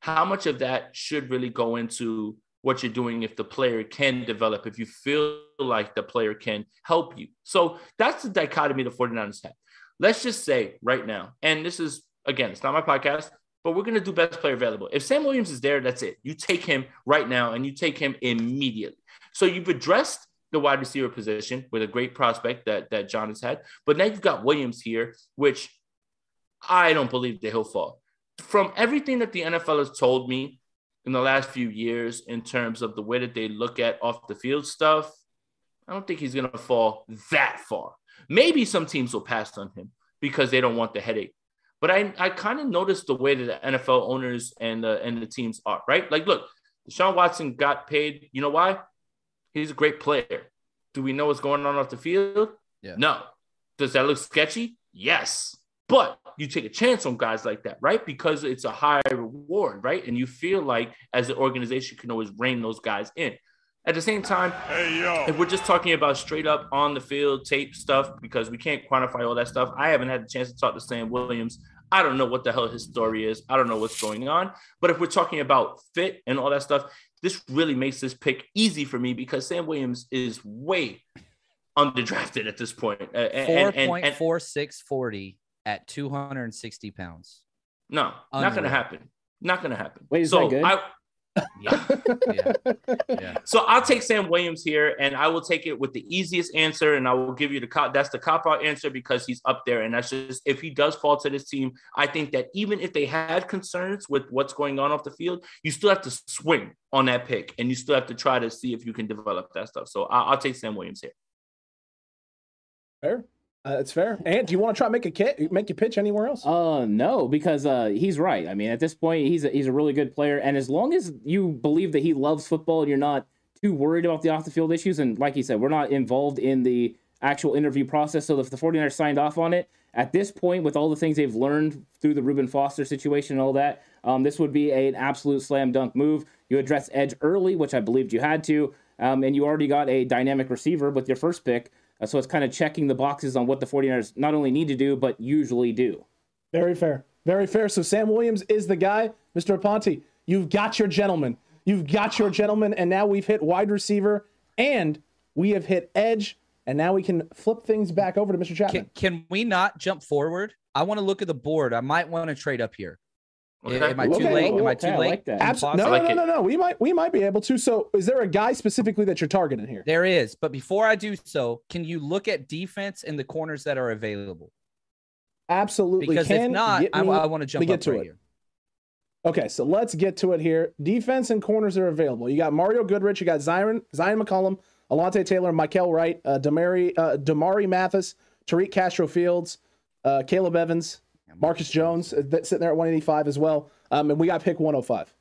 how much of that should really go into what you're doing if the player can develop, if you feel like the player can help you? So that's the dichotomy the 49ers have. Let's just say right now, and this is, again, it's not my podcast, but we're going to do best player available. If Sam Williams is there, that's it. You take him right now and you take him immediately. So you've addressed the wide receiver position with a great prospect that that John has had. But now you've got Williams here, which I don't believe that he'll fall. From everything that the NFL has told me in the last few years in terms of the way that they look at off the field stuff, I don't think he's going to fall that far. Maybe some teams will pass on him because they don't want the headache. But I, I kind of noticed the way that the NFL owners and the and the teams are, right? Like, look, Deshaun Watson got paid. You know why? He's a great player. Do we know what's going on off the field? Yeah. No. Does that look sketchy? Yes. But you take a chance on guys like that, right? Because it's a high reward, right? And you feel like as an organization can always rein those guys in. At the same time, hey, if we're just talking about straight up on the field tape stuff, because we can't quantify all that stuff, I haven't had the chance to talk to Sam Williams. I don't know what the hell his story is. I don't know what's going on. But if we're talking about fit and all that stuff, this really makes this pick easy for me because Sam Williams is way underdrafted at this point. Uh, and- Four and- and- point and- four six forty at two hundred and sixty pounds. No, not gonna happen. Not gonna happen. Wait, is so that good? I, yeah. Yeah. So I'll take Sam Williams here, and I will take it with the easiest answer, and I will give you the cop. That's the cop out answer because he's up there, and that's just if he does fall to this team, I think that even if they had concerns with what's going on off the field, you still have to swing on that pick, and you still have to try to see if you can develop that stuff. So I'll, I'll take Sam Williams here. Fair. Uh, it's fair. And do you want to try make a kit, make your pitch anywhere else? Uh, no, because uh, he's right. I mean, at this point, he's a, he's a really good player, and as long as you believe that he loves football and you're not too worried about the off the field issues, and like you said, we're not involved in the actual interview process. So if the 49ers signed off on it at this point, with all the things they've learned through the Reuben Foster situation and all that, um, this would be a, an absolute slam dunk move. You address edge early, which I believed you had to, um, and you already got a dynamic receiver with your first pick. Uh, so it's kind of checking the boxes on what the 49ers not only need to do, but usually do. Very fair. Very fair. So Sam Williams is the guy. Mr. Aponte, you've got your gentleman. You've got your gentleman. And now we've hit wide receiver and we have hit edge. And now we can flip things back over to Mr. Chapman. Can, can we not jump forward? I want to look at the board. I might want to trade up here. Okay. Am I too Okay, late? Am I okay, too I late? like that. Absolutely. No, I like no, no, no, no. We might we might be able to. So is there a guy specifically that you're targeting here? There is, but before I do so, can you look at defense and the corners that are available? Absolutely. Because can. if not, Get I, me- want to jump me get up to right it. here. Okay, so let's get to it here. Defense and corners are available. You got Mario Goodrich, you got Zion, Zyon McCollum, Alontae Taylor, Michael Wright, uh, Damari, uh, Damarri Mathis, Tariq Castro Fields, uh, Caleb Evans, Marcus Jones uh, sitting there at 185 as well. Um, and we got pick 105.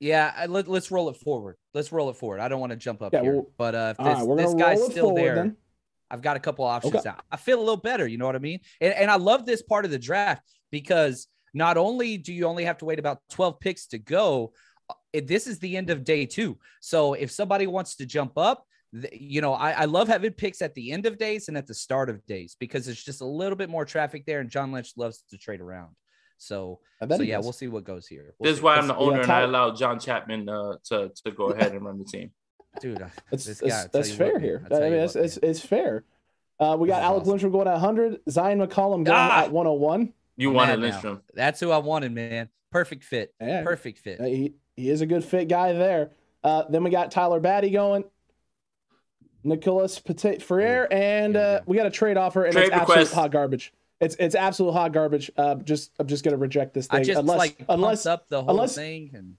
Yeah, I- let, let's roll it forward. Let's roll it forward. I don't want to jump up Yeah, here, well, but uh, if this, right, this guy's still there, then. I've got a couple options Okay. now. I feel a little better. You know what I mean? And, and I love this part of the draft because not only do you only have to wait about 12 picks to go, uh, this is the end of day two. So if somebody wants to jump up, you know, I, I love having picks at the end of days and at the start of days because it's just a little bit more traffic there. And John Lynch loves to trade around. So, I bet so yeah, does. we'll see what goes here. We'll This is why I'm the That's- yeah, owner and I Tyler- allow John Chapman uh, to to go ahead and run the team. dude. I- That's, this that's, guy, that's you what, fair here. I mean, it's, what, it's, it's fair. Uh, we got This is Alec awesome. Lindstrom going at 100, Zyon McCollum going Ah! at 101. You I'm wanted mad now. That's who I wanted, man. Perfect fit. Yeah. Perfect fit. Uh, he, he is a good fit guy there. Uh, then we got Tyler Badie going, Nicholas Petit-Frere, and we uh, we got a trade offer, and Trade it's absolute hot garbage. It's it's absolute hot garbage. Uh, just I'm just gonna reject this thing I just unless like unless up the whole unless- thing and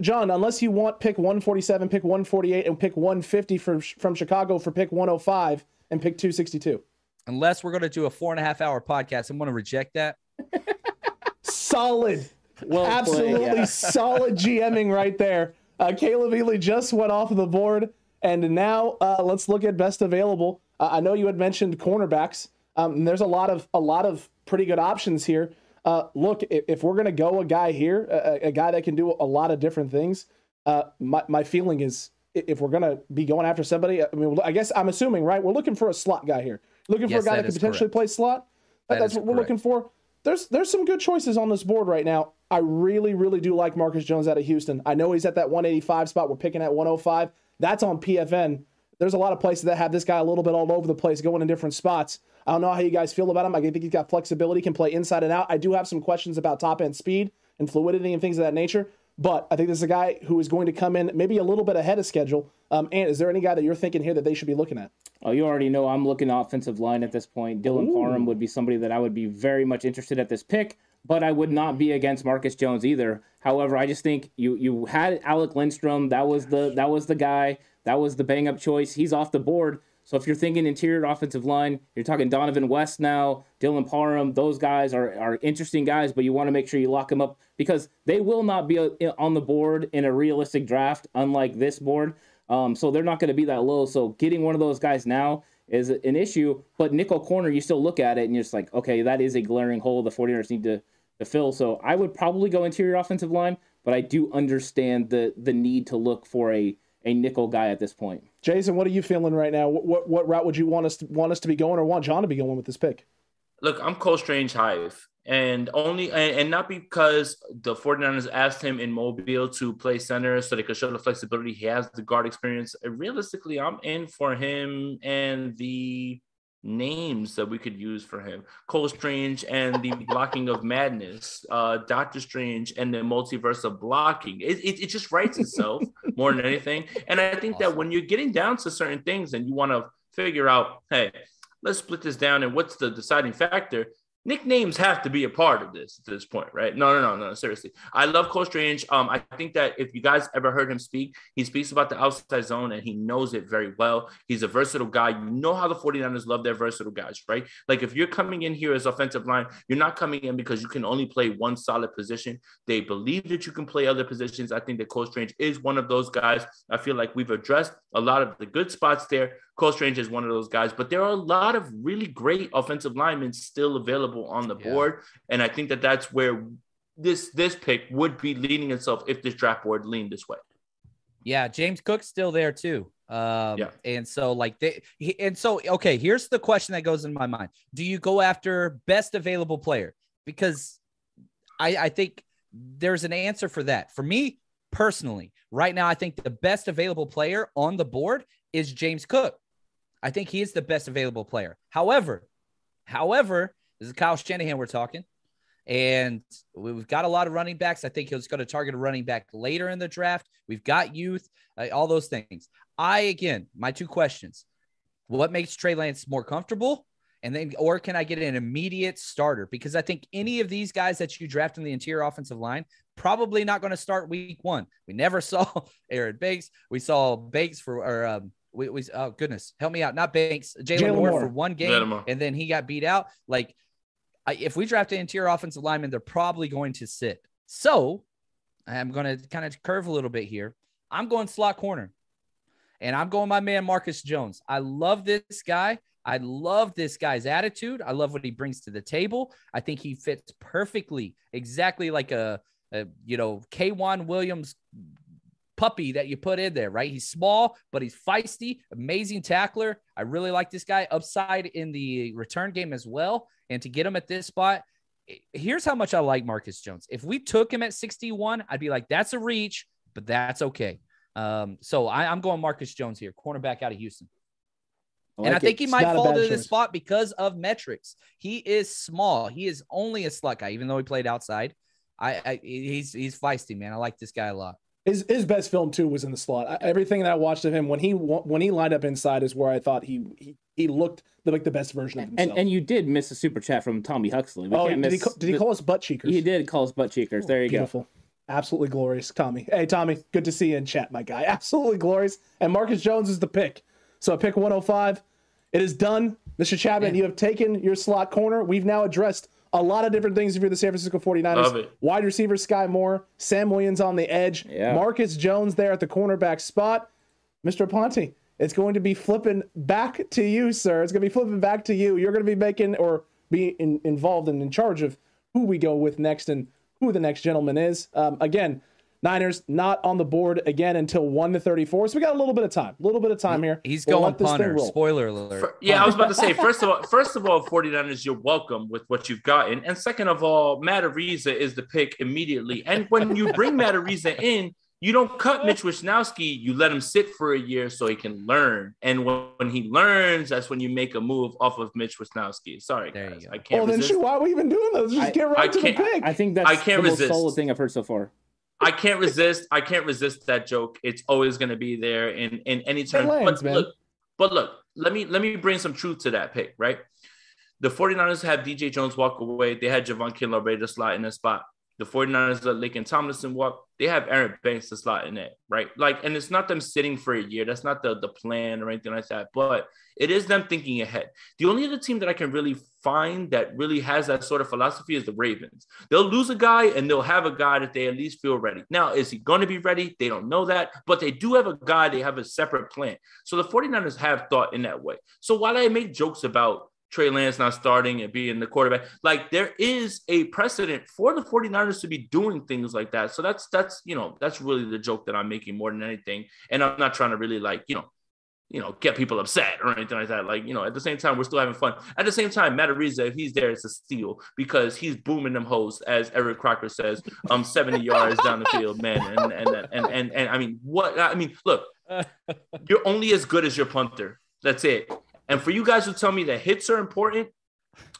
John, unless you want pick 147, pick 148, and pick 150 from from Chicago for pick 105 and pick 262. unless we're gonna do a four and a half hour podcast, I'm gonna reject that. Solid, Well played, absolutely yeah. solid GMing right there. Uh, Caleb Ely just went off of the board, and now uh, let's look at best available. Uh, I know you had mentioned cornerbacks. Um, and there's a lot of a lot of pretty good options here. Uh, look, if, if we're gonna go a guy here, a, a guy that can do a lot of different things, uh, my my feeling is if we're gonna be going after somebody, I mean, I guess I'm assuming, right? We're looking for a slot guy here. Looking for Yes, a guy that that, could potentially correct. play slot. That That's what we're looking for. There's there's some good choices on this board right now. I really really do like Marcus Jones out of Houston. I know he's at that 185 spot. We're picking at 105. That's on PFN. There's a lot of places that have this guy a little bit all over the place, going in different spots. I don't know how you guys feel about him. I think he's got flexibility, can play inside and out. I do have some questions about top end speed and fluidity and things of that nature. But I think this is a guy who is going to come in maybe a little bit ahead of schedule. Um, and is there any guy that you're thinking here that they should be looking at? Oh, you already know I'm looking offensive line at this point. Dylan Ooh. Parham would be somebody that I would be very much interested at this pick, but I would not be against Marcus Jones either. However, I just think you you had Alec Lindstrom. That was the that was the guy. That was the bang up choice. He's off the board. So if you're thinking interior offensive line, you're talking Dohnovan West now, Dylan Parham. Those guys are are interesting guys, but you want to make sure you lock them up because they will not be uh, on the board in a realistic draft, unlike this board. Um, so they're not going to be that low. So getting one of those guys now is an issue. But nickel corner, you still look at it and you're just like, okay, that is a glaring hole the 49ers need to, to fill. So I would probably go interior offensive line, but I do understand the the need to look for a a nickel guy at this point. Jason, what are you feeling right now? What what, what route would you want us to, want us to be going, or want John to be going with this pick? Look, I'm Cole Strange Hive. And only and, and not because the 49ers asked him in Mobile to play center so they could show the flexibility. He has the guard experience. Realistically, I'm in for him and the names that we could use for him. Cole Strange and the blocking of madness, uh, Doctor Strange and the multiverse of blocking. It, it, it just writes itself more than anything. And I think that when you're getting down to certain things and you want to figure out, hey, let's split this down and what's the deciding factor nicknames have to be a part of this at this point, right? No, no, no, no. Seriously, I love Cole Strange. Um, I think that if you guys ever heard him speak, he speaks about the outside zone and he knows it very well. He's a versatile guy. You know how the 49ers love their versatile guys, right? Like if you're coming in here as offensive line, you're not coming in because you can only play one solid position. They believe that you can play other positions. I think that Cole Strange is one of those guys. I feel like we've addressed a lot of the good spots there. Cole Strange is one of those guys, but there are a lot of really great offensive linemen still available on the Yeah. board, and I think that that's where this this pick would be leaning itself if this draft board leaned this way. Yeah, James Cook's still there too. Um, Yeah. and so like they he, and so okay, here's the question that goes in my mind. Do you go after best available player? Because I I think there's an answer for that. For me personally, right now, I think the best available player on the board is James Cook. I think he is the best available player. However, however, this is Kyle Shanahan we're talking. And we've got a lot of running backs. I think he's going to target a running back later in the draft. We've got youth, uh, all those things. I, again, my two questions what makes Trey Lance more comfortable? And then, or can I get an immediate starter? Because I think any of these guys that you draft in the interior offensive line probably not going to start week one. We never saw Aaron Banks. We saw Banks for, or um, we, we oh goodness, help me out. Not Banks, Jaylon Jaylon Moore, Moore. for one game, Jaylon and then he got beat out. Like, I, if we draft an interior offensive lineman, they're probably going to sit. So I'm going to kind of curve a little bit here. I'm going slot corner, and I'm going my man Marcus Jones. I love this guy. I love this guy's attitude. I love what he brings to the table. I think he fits perfectly, exactly like a, a you know K'Waun Williams puppy that you put in there, right? He's small, but he's feisty, amazing tackler. I really like this guy upside in the return game as well. And to get him at this spot, here's how much I like Marcus Jones. If we took him at 61, I'd be like, that's a reach, but that's okay. Um, so I, I'm going Marcus Jones here, cornerback out of Houston. and I like think it. he might fall to this spot because of metrics. He is small. He is only a slot guy, even though he played outside. I, I he's he's feisty, man. I like this guy a lot. His his best film too was in the slot. I, everything that I watched of him when he when he lined up inside is where I thought he he, he looked like the best version of himself. and and you did miss a super chat from Tommy Huxley. We oh, did he, miss. ca- did he the- call us butt cheekers? He did call us butt cheekers. There you go. Beautiful. Absolutely glorious, Tommy. Hey, Tommy, good to see you in chat, my guy. Absolutely glorious. And Marcus Jones is the pick. So I pick 105, it is done. Mr. Chapman, you have taken your slot corner. We've now addressed a lot of different things if you're the San Francisco 49ers. Love it. Wide receiver Skyy Moore, Sam Williams on the edge, Yeah. Marcus Jones there at the cornerback spot. Mr. Ponte, it's going to be flipping back to you, sir. It's going to be flipping back to you. You're going to be making or be in, involved and in charge of who we go with next and who the next gentleman is. Um, again, Niners not on the board again until 1 to 34. So we got a little bit of time. A little bit of time here. He's We'll going let this thing punter. Spoiler alert. For- yeah, I was about to say, first of all, first of all, 49ers, you're welcome with what you've gotten. And second of all, Matt Araiza is the pick immediately. And when you bring Matt Araiza in, you don't cut Mitch Wishnowsky. You let him sit for a year so he can learn. And when, when he learns, that's when you make a move off of Mitch Wishnowsky. Sorry, There you guys. go. I can't Well, then resist. shoot, why are we even doing this? Just I- get right I to the can't- pick. I think that's I can't the resist. most solid thing I've heard so far. I can't resist. I can't resist that joke. It's always going to be there in in any turn. lands, but man. look, but look, let me let me bring some truth to that pick, right? The 49ers have DJ Jones walk away. They had Javon Kinlaw ready to slot in that spot. The 49ers uh, let Laken Tomlinson walk. They have Aaron Banks to slot in it, right? Like, and it's not them sitting for a year. That's not the, the plan or anything like that. But it is them thinking ahead. The only other team that I can really find that really has that sort of philosophy is the Ravens. They'll lose a guy and they'll have a guy that they at least feel ready. Now, is he going to be ready? They don't know that, but they do have a guy, they have a separate plan. So the 49ers have thought in that way. So while I make jokes about Trey Lance not starting and being the quarterback, like there is a precedent for the 49ers to be doing things like that. So that's that's you know, that's really the joke that I'm making more than anything. And I'm not trying to really like, you know, you know, get people upset or anything like that. Like, you know, at the same time, we're still having fun. At the same time, Matt Araiza, if he's there, it's a steal because he's booming them hoes, as Eric Crocker says, um, 70 yards down the field, man. And and and and and I mean, what I mean, look, you're only as good as your punter. That's it. And for you guys who tell me that hits are important,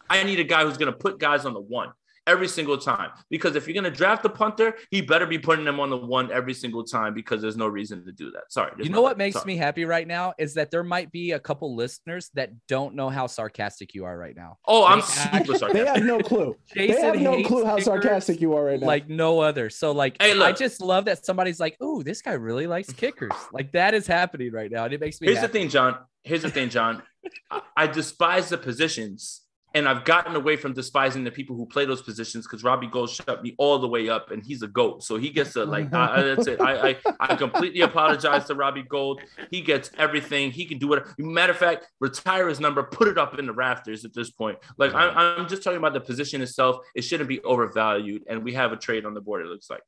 I need a guy who's gonna put guys on the one every single time. Because if you're gonna draft a punter, he better be putting them on the one every single time because there's no reason to do that. Sorry. there's You no- know what makes sorry. me happy right now is that there might be a couple listeners that don't know how sarcastic you are right now. Oh, I'm They super act- They sarcastic. have no clue. they Jason have no clue how sarcastic you are right now. like no other. So like Hey, I just love that somebody's like, "Ooh, this guy really likes kickers." like that is happening right now, and it makes me. Here's the thing, John. Here's the thing, John. I, I despise the positions, and I've gotten away from despising the people who play those positions because Robbie Gould shut me all the way up, and he's a goat, so he gets to like. I, I- that's it. I, I I completely apologize to Robbie Gould. He gets everything. He can do it. Matter of fact, retire his number, put it up in the rafters at this point. Like I'm, I'm just talking about the position itself. It shouldn't be overvalued, and we have a trade on the board. It looks like.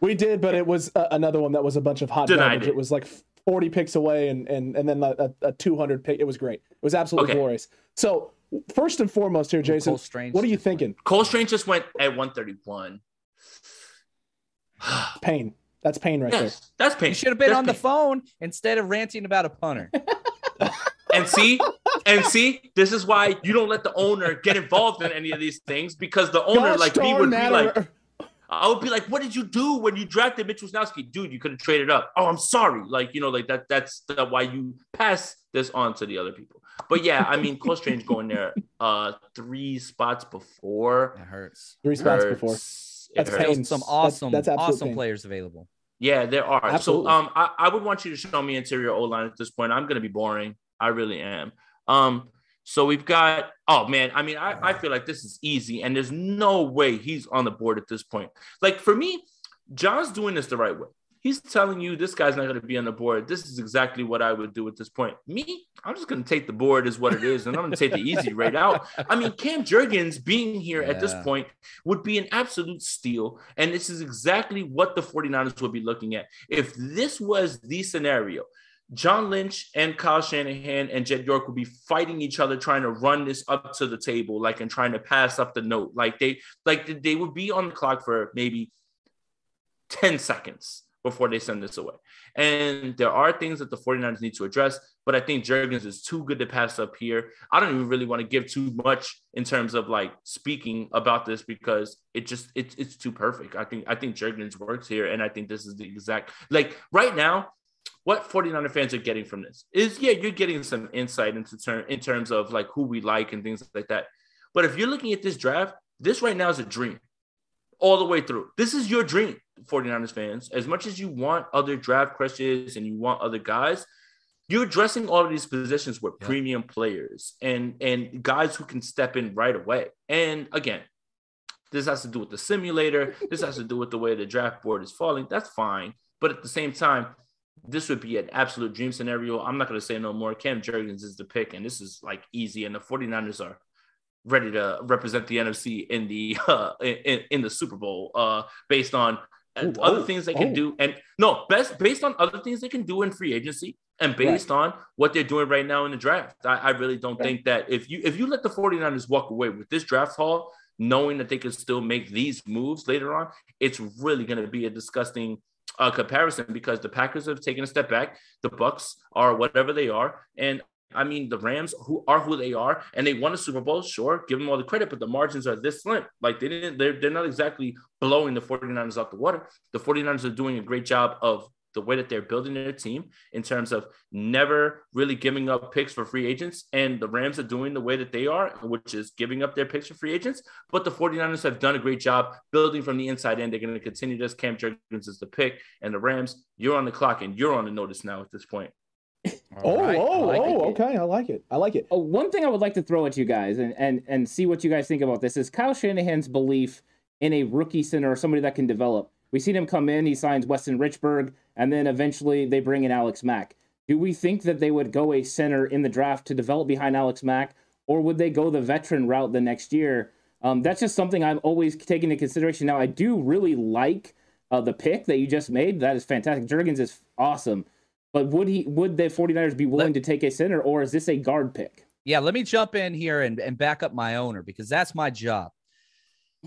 We did, but it was uh, another one that was a bunch of hot Denied garbage. it. It was like 40 picks away and and and then a, a 200 pick. It was great. It was absolutely Okay. glorious. So first and foremost here, Jason, Cole Strange what are you just went. thinking? Cole Strange just went at 131. Pain. That's pain right there. That's pain. You should have been That's on the phone instead of ranting about a punter. And see, and see, this is why you don't let the owner get involved in any of these things because the owner, Gosh like me, would be like, or- I would be like, what did you do when you drafted Mitch Wishnowsky? Dude, you could have traded up. Oh, I'm sorry. Like, you know, like that, that's the, why you pass this on to the other people. But yeah, I mean, Cole Strange going there uh three spots before. That hurts. Three spots hurts. before. It That's hurts. some awesome, that's absolute awesome pain. players available. Yeah, there are. Absolutely. So um I, I would want you to show me interior O line at this point. I'm gonna be boring. I really am. Um so we've got oh man, I mean, I, I feel like this is easy, and there's no way he's on the board at this point. Like for me, John's doing this the right way. He's telling you this guy's not going to be on the board. This is exactly what I would do at this point. Me, I'm just going to take the board as what it is, and I'm going to take the easy right out. I mean, Cam Jurgens being here at this point would be an absolute steal. And this is exactly what the 49ers would be looking at. If this was the scenario, John Lynch and Kyle Shanahan and Jed York would be fighting each other, trying to run this up to the table, like and trying to pass up the note. Like they like they would be on the clock for maybe 10 seconds before they send this away. And there are things that the 49ers need to address, but I think Jurgens is too good to pass up here. I don't even really want to give too much in terms of like speaking about this because it just it's it's too perfect. I think I think Jurgens works here and I think this is the exact like right now what 49er fans are getting from this is yeah, you're getting some insight into term in terms of like who we like and things like that. But if you're looking at this draft, this right now is a dream all the way through. This is your dream, 49ers fans. As much as you want other draft crushes and you want other guys, you're addressing all of these positions with Yeah. premium players and and guys who can step in right away. And again, this has to do with the simulator. This has to do with the way the draft board is falling. That's fine. But at the same time, this would be an absolute dream scenario. I'm not going to say no more. Cam Jurgens is the pick, and this is like easy. And the 49ers are ready to represent the NFC in the uh, in, in the Super Bowl uh, based on uh, Ooh, other oh, things they can oh. do. And no, best based on other things they can do in free agency and based on what they're doing right now in the draft. I, I really don't Right. think that if you if you let the 49ers walk away with this draft haul, knowing that they can still make these moves later on, it's really going to be a disgusting uh, comparison because the Packers have taken a step back. The Bucs are whatever they are, and I mean the Rams who are who they are, and they won a Super Bowl. Sure, give them all the credit, but the margins are this slim. Like they didn't, they're, they're not exactly blowing the 49ers out the water. The 49ers are doing a great job of the way that they're building their team in terms of never really giving up picks for free agents. And the Rams are doing the way that they are, which is giving up their picks for free agents. But the 49ers have done a great job building from the inside in. They're going to continue this. Cam Jurgens is the pick. And the Rams, you're on the clock and you're on the notice now at this point. Oh, All right, oh, I oh, like it. oh, okay. I like it. I like it. Oh, one thing I would like to throw at you guys and, and, and see what you guys think about this is Kyle Shanahan's belief in a rookie center or somebody that can develop. We seen him come in, he signs Weston Richburg, and then eventually they bring in Alex Mack. Do we think that they would go a center in the draft to develop behind Alex Mack, or would they go the veteran route the next year? Um, that's just something I'm always taking into consideration. Now, I do really like uh, the pick that you just made. That is fantastic. Jurgens is awesome. But would he would the 49ers be willing to take a center, or is this a guard pick? Yeah, let me jump in here and, and back up my owner because that's my job.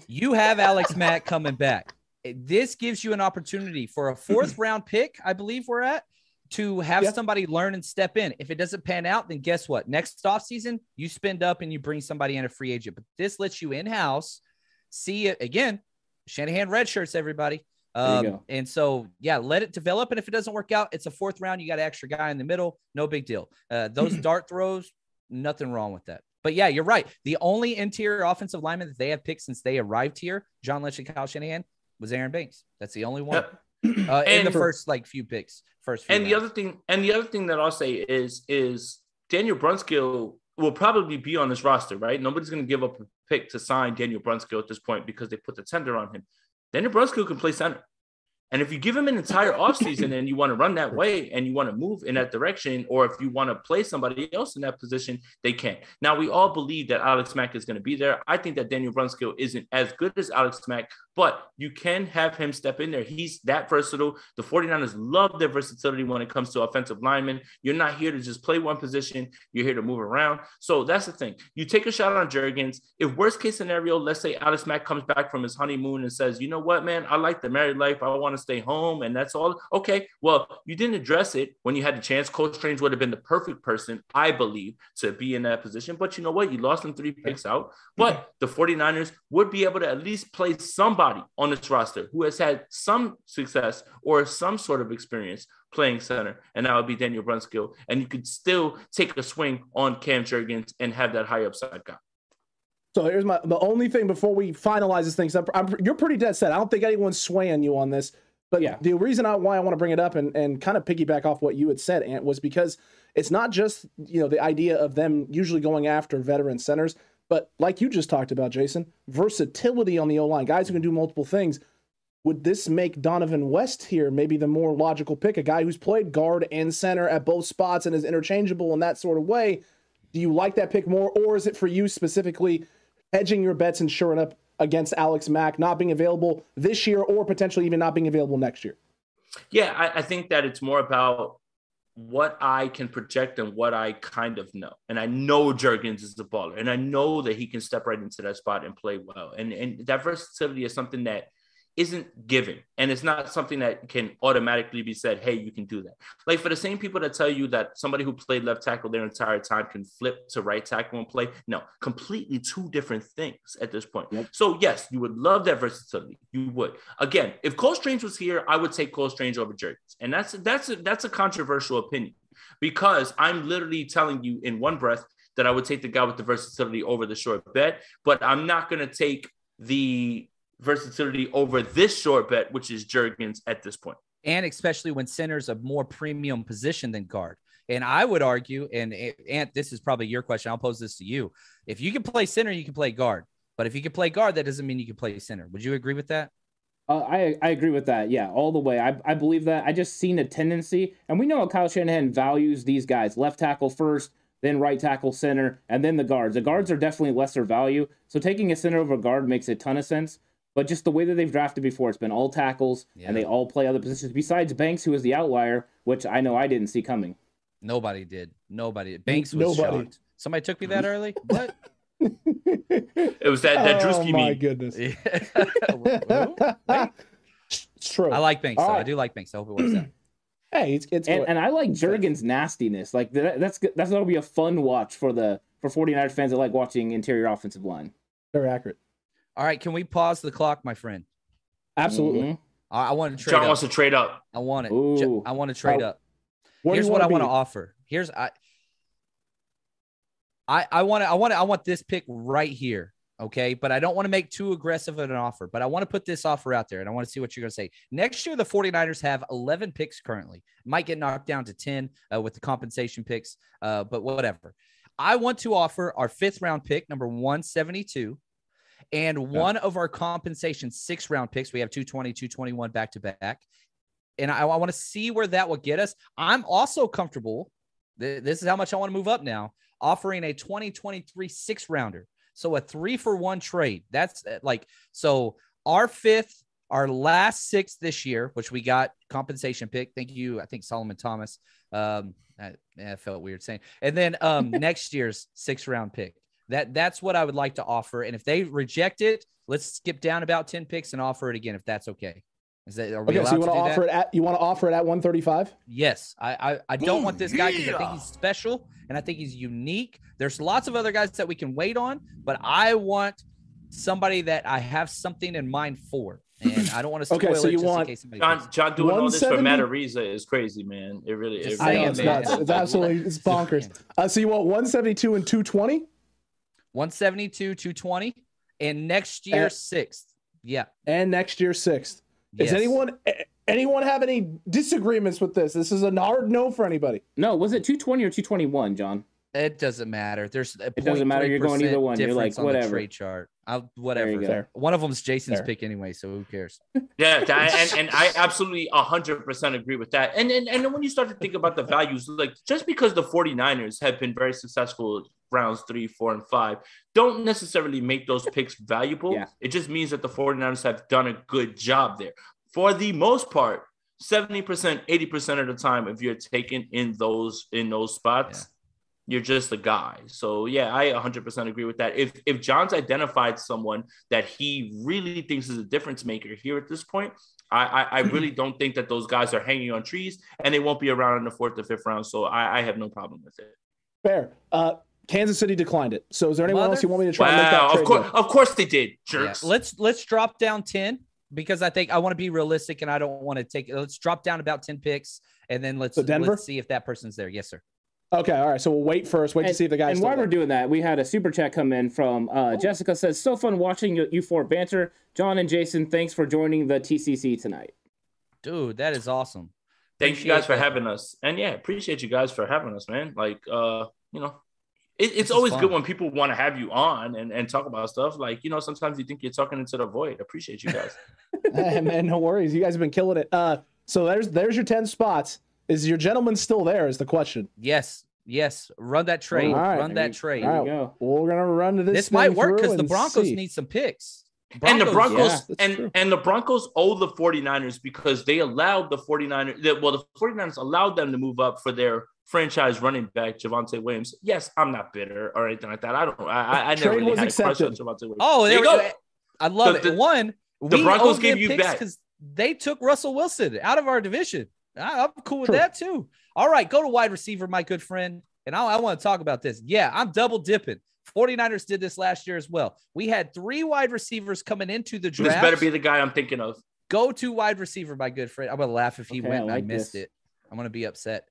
You have Alex Mack coming back. This gives you an opportunity for a fourth round pick, I believe we're at, to have somebody learn and step in. If it doesn't pan out, then guess what? Next offseason, you spend up and you bring somebody in a free agent. But this lets you in house see it again. Shanahan red shirts, everybody. Um, and so, yeah, let it develop. And if it doesn't work out, it's a fourth round. You got an extra guy in the middle. No big deal. Uh, those dart throws, nothing wrong with that. But yeah, you're right. The only interior offensive lineman that they have picked since they arrived here, John Lynch and Kyle Shanahan, was Aaron Banks. That's the only one Yep. uh, in the first like few picks. First, few And the other thing, and the other thing that I'll say is, is Daniel Brunskill will probably be on this roster, right? Nobody's going to give up a pick to sign Daniel Brunskill at this point because they put the tender on him. Daniel Brunskill can play center. And if you give him an entire offseason and you want to run that way and you want to move in that direction, or if you want to play somebody else in that position, they can. Now, we all believe that Alex Mack is going to be there. I think that Daniel Brunskill isn't as good as Alex Mack, but you can have him step in there. He's that versatile. The 49ers love their versatility when it comes to offensive linemen. You're not here to just play one position, you're here to move around. So that's the thing. You take a shot on Jurgens. If worst case scenario, let's say Alex Mack comes back from his honeymoon and says, you know what, man, I like the married life. I want to to stay home, and that's all. Okay, well, you didn't address it when you had the chance. Coach Strange would have been the perfect person, I believe, to be in that position. But you know what? You lost them three picks out. But mm-hmm. the 49ers would be able to at least play somebody on this roster who has had some success or some sort of experience playing center, and that would be Daniel Brunskill. And you could still take a swing on Cam Jurgens and have that high upside guy. So here's my the only thing before we finalize this thing. I'm, I'm, you're pretty dead set. I don't think anyone's swaying you on this. But Yeah. the reason I, why I want to bring it up and, and kind of piggyback off what you had said, Ant, was because it's not just you know the idea of them usually going after veteran centers, but like you just talked about, Jason, versatility on the O line, guys who can do multiple things. Would this make Dohnovan West here maybe the more logical pick? A guy who's played guard and center at both spots and is interchangeable in that sort of way. Do you like that pick more, or is it for you specifically hedging your bets and shoring up against Alex Mack not being available this year or potentially even not being available next year? Yeah, I, I think that it's more about what I can project and what I kind of know. And I know Jurgens is a baller, and I know that he can step right into that spot and play well. And and that versatility is something that isn't given, and it's not something that can automatically be said. Hey, you can do that. Like for the same people that tell you that somebody who played left tackle their entire time can flip to right tackle and play, no, completely two different things at this point. Yep. So yes, you would love that versatility. You would. Again, if Cole Strange was here, I would take Cole Strange over Jurgens, and that's that's a, that's a controversial opinion because I'm literally telling you in one breath that I would take the guy with the versatility over the short bet, but I'm not going to take the versatility over this short bet, which is Jurgens at this point. and especially when center's a more premium position than guard. And I would argue, and Ant, this is probably your question. I'll pose this to you: If you can play center, you can play guard. But if you can play guard, that doesn't mean you can play center. Would you agree with that? Uh, I I agree with that. Yeah, all the way. I I believe that. I just seen a tendency, and we know how Kyle Shanahan values these guys: left tackle first, then right tackle, center, and then the guards. The guards are definitely lesser value. So taking a center over guard makes a ton of sense. But just the way that they've drafted before, it's been all tackles, Yeah. and they all play other positions. Besides Banks, who was the outlier, which I know I didn't see coming. Nobody did. Nobody. Banks was Nobody. shocked. Somebody took me that early. What? It was that that oh Drewski my meme. goodness. Who? it's true. I like Banks. All Though. I do like Banks. I hope it works out. hey, it's it's And, and I like Jurgens' nastiness. Like that, that's good- that's gonna be a fun watch for the for 49ers fans that like watching interior offensive line. very accurate. All right, can we pause the clock, my friend? Absolutely. Mhm. I, I want to trade John up. wants to trade up. I want it. Ooh. I want to trade How- up. Where Here's what I wanna want to be? offer. Here's I. I I want to I want to I want this pick right here. Okay, but I don't want to make too aggressive of an offer. But I want to put this offer out there, and I want to see what you're going to say. Next year, the 49ers have 11 picks currently. Might get knocked down to 10 uh, with the compensation picks, uh, but whatever. I want to offer our fifth round pick, number 172, and one of our compensation six round picks. We have 220, 221 back to back. And I, I want to see where that will get us. I'm also comfortable. th- This is how much I want to move up now, offering a 2023 six rounder. So a three for one trade. That's uh, like, so our fifth, our last six this year, which we got compensation pick. Thank you. I think Solomon Thomas. Um, that, that felt weird saying. And then um, next year's six round pick. That that's what I would like to offer. And if they reject it, let's skip down about 10 picks and offer it again if that's okay. Is that are we Okay, allowed so you want to do offer that? it at you want to offer it at 135? Yes, I I, I don't want this guy because I think he's special and I think he's unique. There's lots of other guys that we can wait on, but I want somebody that I have something in mind for, and I don't want to spoil Okay, so it you just want- in case somebody. John. John doing all this for 170? Matt Araiza is crazy, man. It really, Just it really know saying, it's is. man. nuts. It's absolutely it's bonkers. Uh, so you want 172 and 220? 172, 220, and next year Uh, sixth. Yeah. and next year sixth. Yes. Does anyone anyone have any disagreements with this? This is a hard no for anybody. No, was it 220 or 221, John? It doesn't matter. There's a It doesn't matter. You're going either 0.3% one. You're like, difference on the whatever. trade chart. I'll, whatever. One of them's Jason's Fair. pick anyway, so who cares? Yeah, that, and, and I absolutely 100% agree with that. And, and and then when you start to think about the values, like just because the 49ers have been very successful rounds three, four, and five, don't necessarily make those picks valuable. Yeah. It just means that the 49ers have done a good job there. For the most part, 70%, 80% of the time, if you're taken in those in those spots, You're just a guy. So yeah, I 100% agree with that. If if John's identified someone that he really thinks is a difference maker here at this point, I, I, I really don't think that those guys are hanging on trees and they won't be around in the fourth or fifth round. So I, I have no problem with it. Fair. Uh, Kansas City declined it. So is there anyone Mother- else you want me to try wow, and make that trade? Of course, with? of course they did, jerks. Yeah. Let's let's drop down 10 because I think I want to be realistic and I don't want to take let's drop down about 10 picks and then let's, so Denver? let's see if that person's there. Yes, sir. Okay, all right. So we'll wait first. Wait and, to see if the guys. And while there. we're doing that, we had a super chat come in from uh, Jessica. Says, "So fun watching you four banter." John and Jason, thanks for joining the TCC tonight. Dude, that is awesome. Thank you guys for that. having us, and yeah, appreciate you guys for having us, man. Like, uh, you know, it, it's always good when people want to have you on and, and talk about stuff. Like, you know, sometimes you think you're talking into the void. Appreciate you guys. hey, man, no worries. You guys have been killing it. Uh, so there's there's your ten spots. Is your gentleman still there? Is the question? Yes, yes. Run that trade. Right. Run that trade. All right. Go. We're gonna run to this. This might work because the Broncos see. need some picks. Broncos, and the Broncos yeah, and, true. and the Broncos owe the 49ers because they allowed the 49ers well the 49ers allowed them to move up for their franchise running back Javonte Williams. Yes, I'm not bitter or anything like that. I don't. I, I never really had accepted. a crush on Javonte Williams. Oh, there, you go. I love the, it. The, One, the Broncos gave you back because they took Russell Wilson out of our division. I, am cool with True. that too. All right, go to wide receiver, my good friend. And I, I want to talk about this. Yeah, I'm double dipping. 49ers did this last year as well. We had three wide receivers coming into the draft. This better be the guy I'm thinking of. Go to wide receiver, my good friend. I'm gonna laugh if he okay, went I, like I missed this. it. I'm gonna be upset.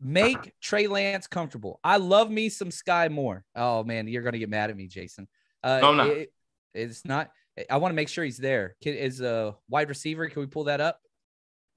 Make Trey Lance comfortable. I love me some Skyy Moore. Oh man, you're gonna get mad at me, Jason. Uh, no, I'm not. It, it's not. I want to make sure he's there. Can, is a wide receiver? Can we pull that up?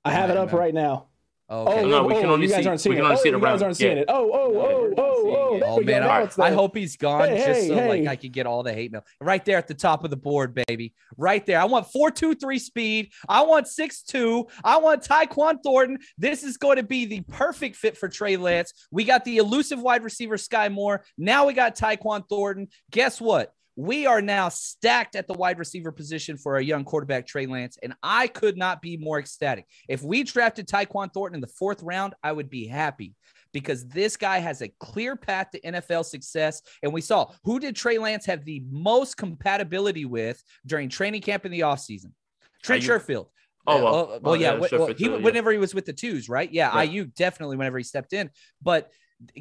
I have it up right now. Oh, oh okay. oh, no, we can oh, only you guys see, aren't seeing oh, it. Oh, you guys aren't seeing yeah. it. Oh, oh, oh, oh, oh. Oh, man. I, I, hope he's gone hey, just hey, so hey. like I could get all the hate mail. Right there at the top of the board, baby. Right there. I want four two three speed. I want six two. I want Tyquan Thornton. This is going to be the perfect fit for Trey Lance. We got the elusive wide receiver Skyy Moore. Now we got Tyquan Thornton. Guess what? We are now stacked at the wide receiver position for our young quarterback, Trey Lance, and I could not be more ecstatic. If we drafted Tyquan Thornton in the fourth round, I would be happy because this guy has a clear path to NFL success. And we saw who did Trey Lance have the most compatibility with during training camp in the offseason? Trent Sherfield. Oh well, uh, well, yeah. yeah well, he, whenever he was with the twos, right? Yeah, yeah, IU definitely whenever he stepped in. But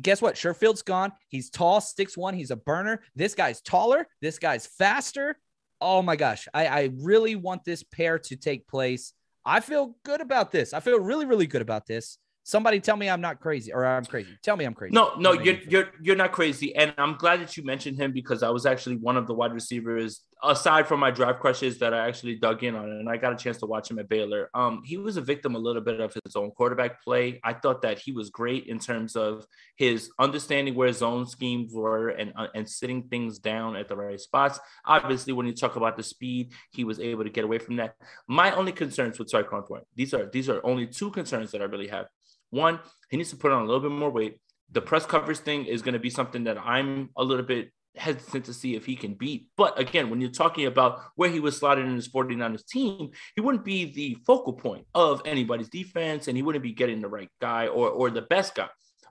guess what? Sherfield's gone. He's tall, six one. He's a burner. This guy's taller. This guy's faster. Oh my gosh. I, I really want this pair to take place. I feel good about this. I feel really, really good about this. Somebody tell me I'm not crazy or I'm crazy. Tell me I'm crazy. No, no, you're you're you're not crazy. And I'm glad that you mentioned him because I was actually one of the wide receivers aside from my draft crushes that I actually dug in on and I got a chance to watch him at Baylor. Um, he was a victim a little bit of his own quarterback play. I thought that he was great in terms of his understanding where zone schemes were and uh, and sitting things down at the right spots. Obviously, when you talk about the speed, he was able to get away from that. My only concerns with Tyquan Thornton, these are these are only two concerns that I really have. One, he needs to put on a little bit more weight. The press coverage thing is going to be something that I'm a little bit hesitant to see if he can beat. But again, when you're talking about where he was slotted in his 49ers team, he wouldn't be the focal point of anybody's defense and he wouldn't be getting the right guy or, or the best guy.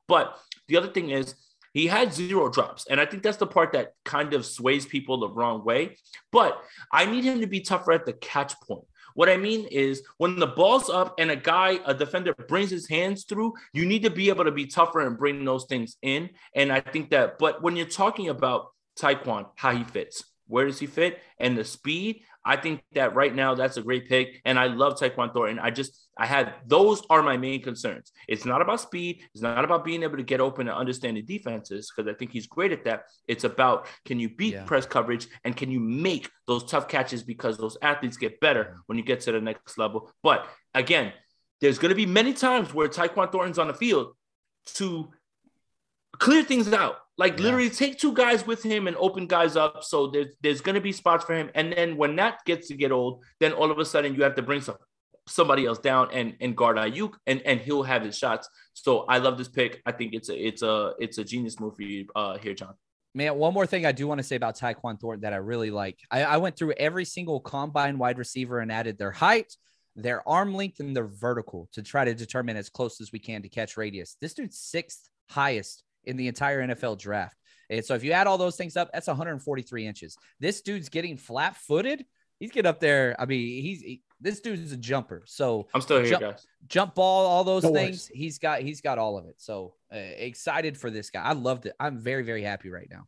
But the other thing is, he had zero drops. And I think that's the part that kind of sways people the wrong way. But I need him to be tougher at the catch point. What I mean is when the ball's up and a guy, a defender brings his hands through, you need to be able to be tougher and bring those things in. And I think that, but when you're talking about Tyquan, how he fits, where does he fit, and the speed, I think that right now that's a great pick, and I love Tyquan Thornton. I just I had those are my main concerns. It's not about speed. It's not about being able to get open and understanding defenses because I think he's great at that. It's about can you beat yeah. press coverage and can you make those tough catches because those athletes get better when you get to the next level. But again, there's going to be many times where Tyquan Thornton's on the field to clear things out like yeah. literally take two guys with him and open guys up. So there's there's gonna be spots for him. And then when that gets to get old, then all of a sudden you have to bring some somebody else down and and guard Aiyuk and and he'll have his shots. So I love this pick. I think it's a it's a it's a genius move for you uh here, John. Man, one more thing I do want to say about Tyquan Thornton that I really like. I, I went through every single combine wide receiver and added their height, their arm length, and their vertical to try to determine as close as we can to catch radius. This dude's sixth highest in the entire NFL draft. And so if you add all those things up, that's 143 inches. This dude's getting flat footed. He's getting up there. I mean, he's he, this dude's a jumper. So I'm still here, jump, guys. Jump ball, all those No things. worries. He's got he's got all of it. So uh, excited for this guy. I loved it. I'm very very happy right now.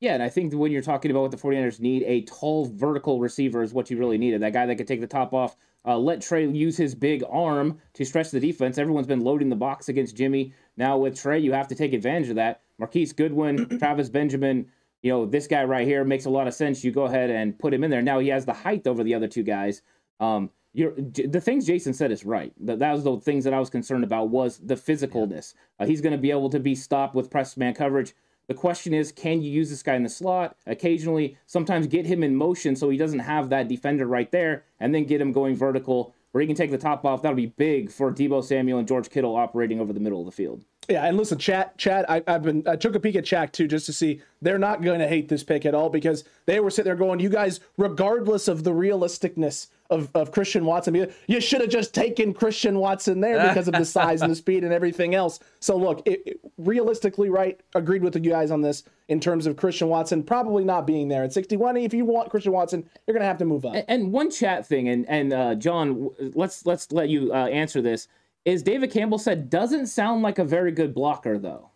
Yeah, and I think when you're talking about what the 49ers need, a tall vertical receiver is what you really needed. That guy that could take the top off, uh, let Trey use his big arm to stretch the defense. Everyone's been loading the box against Jimmy. Now with Trey, you have to take advantage of that. Marquise Goodwin, Travis Benjamin, you know, this guy right here makes a lot of sense. You go ahead and put him in there. Now he has the height over the other two guys. Um, you're, the things Jason said is right. That, that was the things that I was concerned about was the physicalness. Uh, he's going to be able to be stopped with press man coverage. The question is, can you use this guy in the slot occasionally? Sometimes get him in motion so he doesn't have that defender right there, and then get him going vertical where he can take the top off. That'll be big for Deebo Samuel and George Kittle operating over the middle of the field. Yeah, and listen, chat, chat. I, I've been. I took a peek at chat too, just to see they're not going to hate this pick at all because they were sitting there going, "You guys, regardless of the realisticness of, of Christian Watson, you, you should have just taken Christian Watson there because of the size and the speed and everything else." So look, it, it- realistically, right? Agreed with you guys on this in terms of Christian Watson probably not being there at 61. If you want Christian Watson, you're going to have to move up. And, and one chat thing, and and uh, John, let's let's let you uh, answer this. Is David Campbell said doesn't sound like a very good blocker though.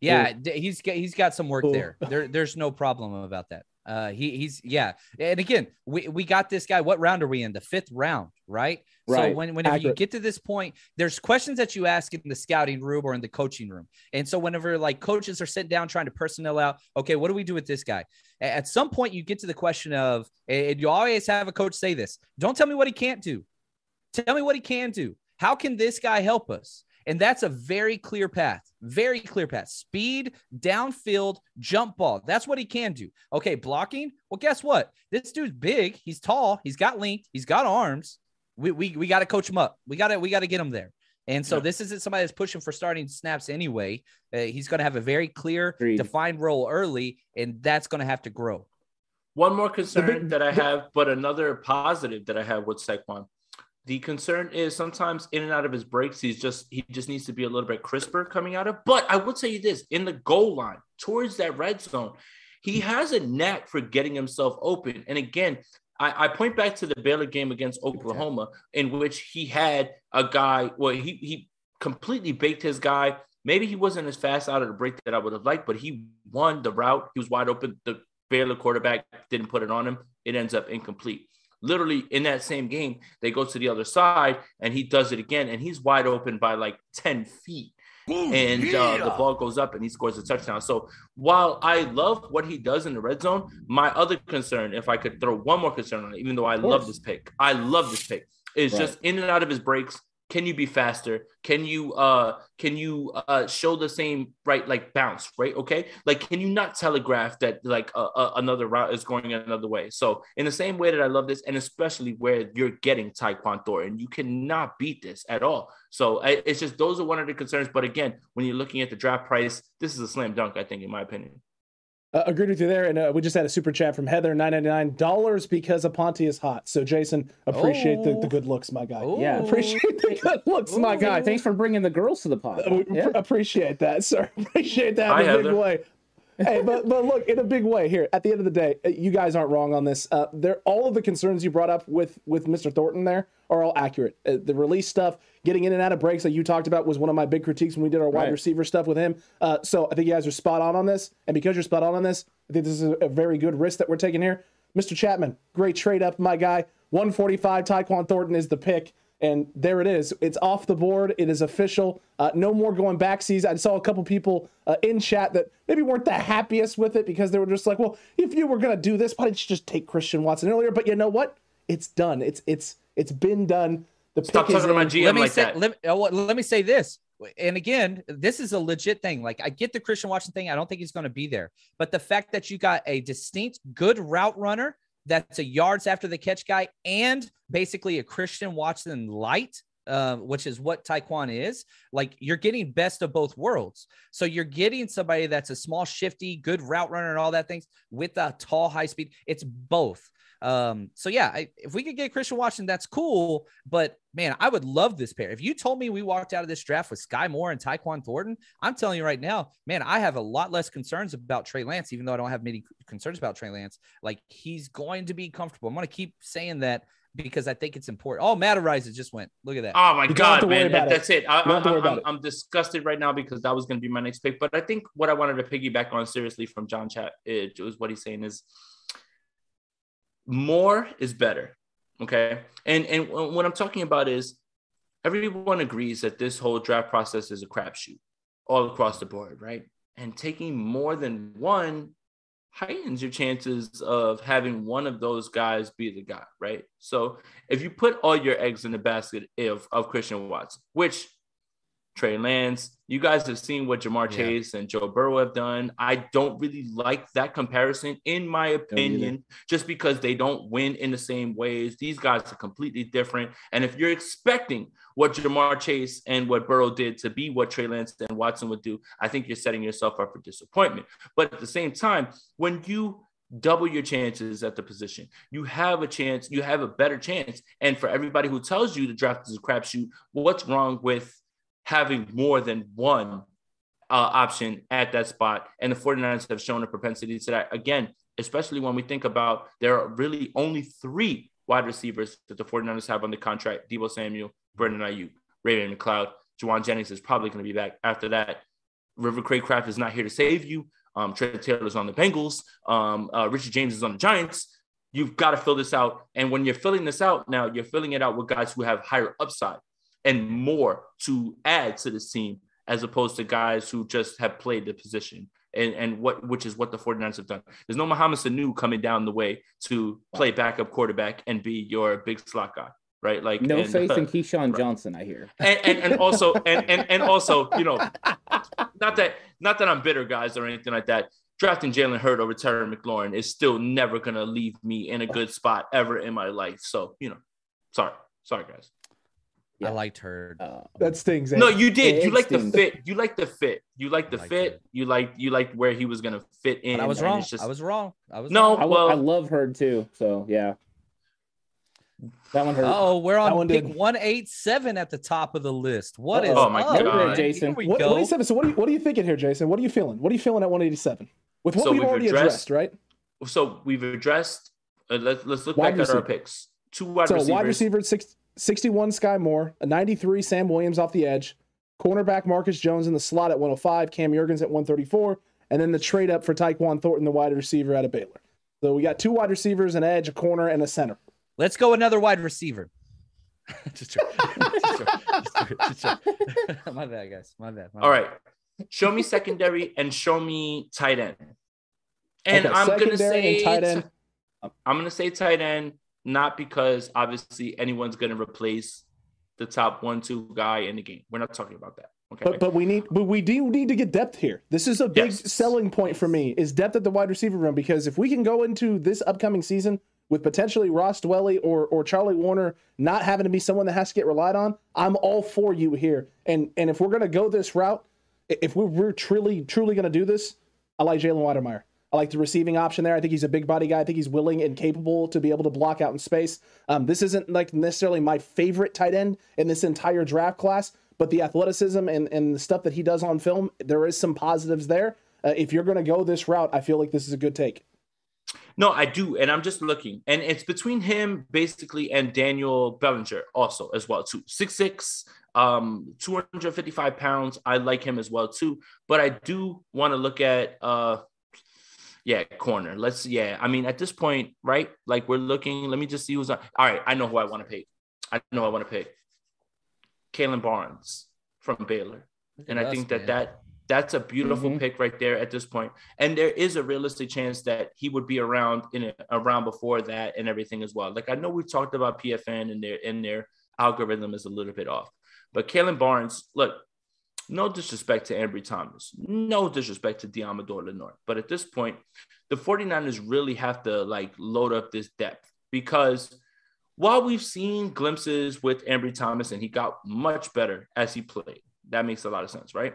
Yeah, d- he's got he's got some work Ooh. there. There there's no problem about that. Uh, he he's yeah, and again, we we got this guy. What round are we in? The fifth round, right? So Right. when whenever you get to this point, there's questions that you ask in the scouting room or in the coaching room, and so whenever like coaches are sitting down trying to personnel out, okay, what do we do with this guy? At some point, you get to the question of, and you always have a coach say this: Don't tell me what he can't do. Tell me what he can do. How can this guy help us? And that's a very clear path, very clear path. Speed, downfield, jump ball. That's what he can do. Okay, blocking. Well, guess what? This dude's big. He's tall. He's got length. He's got arms. We we, we got to coach him up. We got to we got to get him there. And so Yeah. this isn't somebody that's pushing for starting snaps anyway. Uh, he's going to have a very clear, Agreed. defined role early, and that's going to have to grow. One more concern big- that I have, but another positive that I have with Saquon. The concern is sometimes in and out of his breaks, he's just he just needs to be a little bit crisper coming out of. But I would you this in the goal line towards that red zone, he has a knack for getting himself open. And again, I, I point back to the Baylor game against Oklahoma, in which he had a guy. Well, he he completely baked his guy. Maybe he wasn't as fast out of the break that I would have liked, but he won the route. He was wide open. The Baylor quarterback didn't put it on him. It ends up incomplete. Literally in that same game, they go to the other side and he does it again, and he's wide open by like 10 feet. and uh, the ball goes up and he scores a touchdown. So while I love what he does in the red zone, my other concern, if I could throw one more concern on it, even though I love this pick, I love this pick, is Right. just in and out of his breaks. Can you be faster? Can you uh can you uh show the same right like bounce right? Okay? Like can you not telegraph that like uh, uh, another route is going another way? So in the same way that I love this and especially where you're getting taekwondo and you cannot beat this at all. So I, it's just those are one of the concerns. But again when you're looking at the draft price this is a slam dunk I think in my opinion Uh, agreed with you there, and uh, we just had a super chat from Heather, nine ninety nine dollars because Aponte is hot. So Jason, appreciate the, the Oh. good looks, my guy. Yeah. Appreciate the good looks, my guy. thanks for bringing the girls to the pod. Uh, Yeah. appreciate that, sir. Appreciate that Hi, in a big way. hey, but but look, in a big way here. At the end of the day, uh, you guys aren't wrong on this. Uh, there, all of the concerns you brought up with with Mr. Thornton there are all accurate. Uh, the release stuff, getting in and out of breaks that you talked about was one of my big critiques when we did our wide Right. receiver stuff with him. Uh, so I think you guys are spot on on this, and because you're spot on on this, I think this is a, very good risk that we're taking here. Mr. Chapman, great trade up, my guy. 145, Tyquan Thornton is the pick. And there it is. It's off the board. It is official. Uh, no more going back seas. I saw a couple people uh, in chat that maybe weren't the happiest with it because they were just like, "Well, if you were gonna do this, why didn't you just take Christian Watson earlier?" But you know what? It's done. It's it's it's been done. The stop talking to my in. GM let me like say that let, uh, let me say this and again this is a legit thing like i get the christian watson thing i don't think he's going to be there but the fact that you got a distinct good route runner that's a yards after the catch guy and basically a christian watson light um, which is what Tyquan is, like you're getting best of both worlds. So you're getting somebody that's a small, shifty, good route runner and all that things with a tall, high speed. It's both. Um, so yeah, I, if we could get Christian Watson, that's cool. But man, I would love this pair. If you told me we walked out of this draft with Skyy Moore and Tyquan Thornton, I'm telling you right now, man, I have a lot less concerns about Trey Lance, even though I don't have many concerns about Trey Lance. Like he's going to be comfortable. I'm going to keep saying that because I think it's important. Oh, Matt Araiza just went. Look at that. Oh my You don't have to god, man, that, it. that's it. I, You don't have to I, worry about I'm, it. I'm disgusted right now because that was going to be my next pick. But I think what I wanted to piggyback on seriously from John Chat it was what he's saying is more is better. Okay, and and what I'm talking about is everyone agrees that this whole draft process is a crapshoot all across the board, right? And taking more than one heightens your chances of having one of those guys be the guy, right? So if you put all your eggs in the basket of, of Christian Watson, which Trey Lance, you guys have seen what Ja'Marr Yeah. Chase and Joe Burrow have done. I don't really like that comparison, in my opinion, just because they don't win in the same ways. These guys are completely different. And if you're expecting what Ja'Marr Chase and what Burrow did to be what Trey Lance and Watson would do, I think you're setting yourself up for disappointment. But at the same time, when you double your chances at the position, you have a chance, you have a better chance. And for everybody who tells you the draft is a crapshoot, what's wrong with having more than one uh, option at that spot? And the 49ers have shown a propensity to that. Again, especially when we think about there are really only three wide receivers that the 49ers have under contract Deebo Samuel, Brandon Aiyuk, Raven McLeod. Jauan Jennings is probably going to be back after that. River Cracraft is not here to save you. Um, Trent Taylor's on the Bengals. Um, uh, Richard James is on the Giants. You've got to fill this out. And when you're filling this out now, you're filling it out with guys who have higher upside and more to add to this team as opposed to guys who just have played the position and, and what which is what the 49ers have done. There's no Mohamed Sanu coming down the way to play backup quarterback and be your big slot guy, right? Like No and, faith uh, in Keyshawn Johnson, I hear. and, and, and also and, and and also you know not that not that I'm bitter guys or anything like that. Drafting Jalen Hurd over Terry McLaurin is still never gonna leave me in a good spot ever in my life. So you know, sorry, sorry guys. Yeah. I liked her. Uh, That stings. eh? No, you did. It You like the fit. You like the fit. You like the liked fit. it. You like you like where he was gonna fit in. But I was wrong. just- I was wrong. I was No, wrong. I, well- I love Hurd too. So yeah, that one hurt. Oh, we're on one pick did. 187 at the top of the list. What is Oh my up, God. man? Jason. Here What, 187. So what are you what are you thinking here, Jason? What are you feeling? What are you feeling at 187? With what So we've we've already addressed- addressed, right? So we've addressed. Uh, let's let's look Wide back at our picks. Two wide so receivers. wide receiver six, 61 Skyy Moore, a 93 Sam Williams off the edge, cornerback Marcus Jones in the slot at 105, Cam Jurgens at 134, and then the trade up for Tyquan Thornton, the wide receiver out of Baylor. So we got two wide receivers, an edge, a corner, and a center. Let's go another wide receiver. My bad, guys. My bad. My All bad. right. Show me secondary and show me tight end. And Okay, I'm gonna say tight end. I'm gonna say tight end, not because obviously anyone's gonna replace the top one two guy in the game. We're not talking about that. Okay. But but we need but we do need to get depth here. This is a big Yes. selling point for me is depth at the wide receiver room because if we can go into this upcoming season with potentially Ross Dwelley or or Charlie Woerner not having to be someone that has to get relied on, I'm all for you here. And and if we're gonna go this route, if we're, we're truly truly gonna do this, I like Jalen Wydermyer. I like the receiving option there. I think he's a big body guy. I think he's willing and capable to be able to block out in space. Um, this isn't like necessarily my favorite tight end in this entire draft class, but the athleticism and, and the stuff that he does on film, there is some positives there. Uh, if you're going to go this route, I feel like this is a good take. No, I do, and I'm just looking, and it's between him basically and Daniel Bellinger also as well too. Six six, um, 255 pounds. I like him as well too, but I do want to look at uh, yeah, corner. Let's yeah. I mean, at this point, right? Like we're looking. Let me just see who's on. All right, I know who I want to pick. I know I want to pick. Kalon Barnes from Baylor, and I think that man. that that's a beautiful Mhm. pick right there at this point. And there is a realistic chance that he would be around in a, around before that and everything as well. Like I know we've talked about PFN and their and their algorithm is a little bit off, but Kalon Barnes, look, no disrespect to Ambry Thomas, no disrespect to Deommodore Lenoir, but at this point, the 49ers really have to like load up this depth because while we've seen glimpses with Ambry Thomas and he got much better as he played, that makes a lot of sense, right?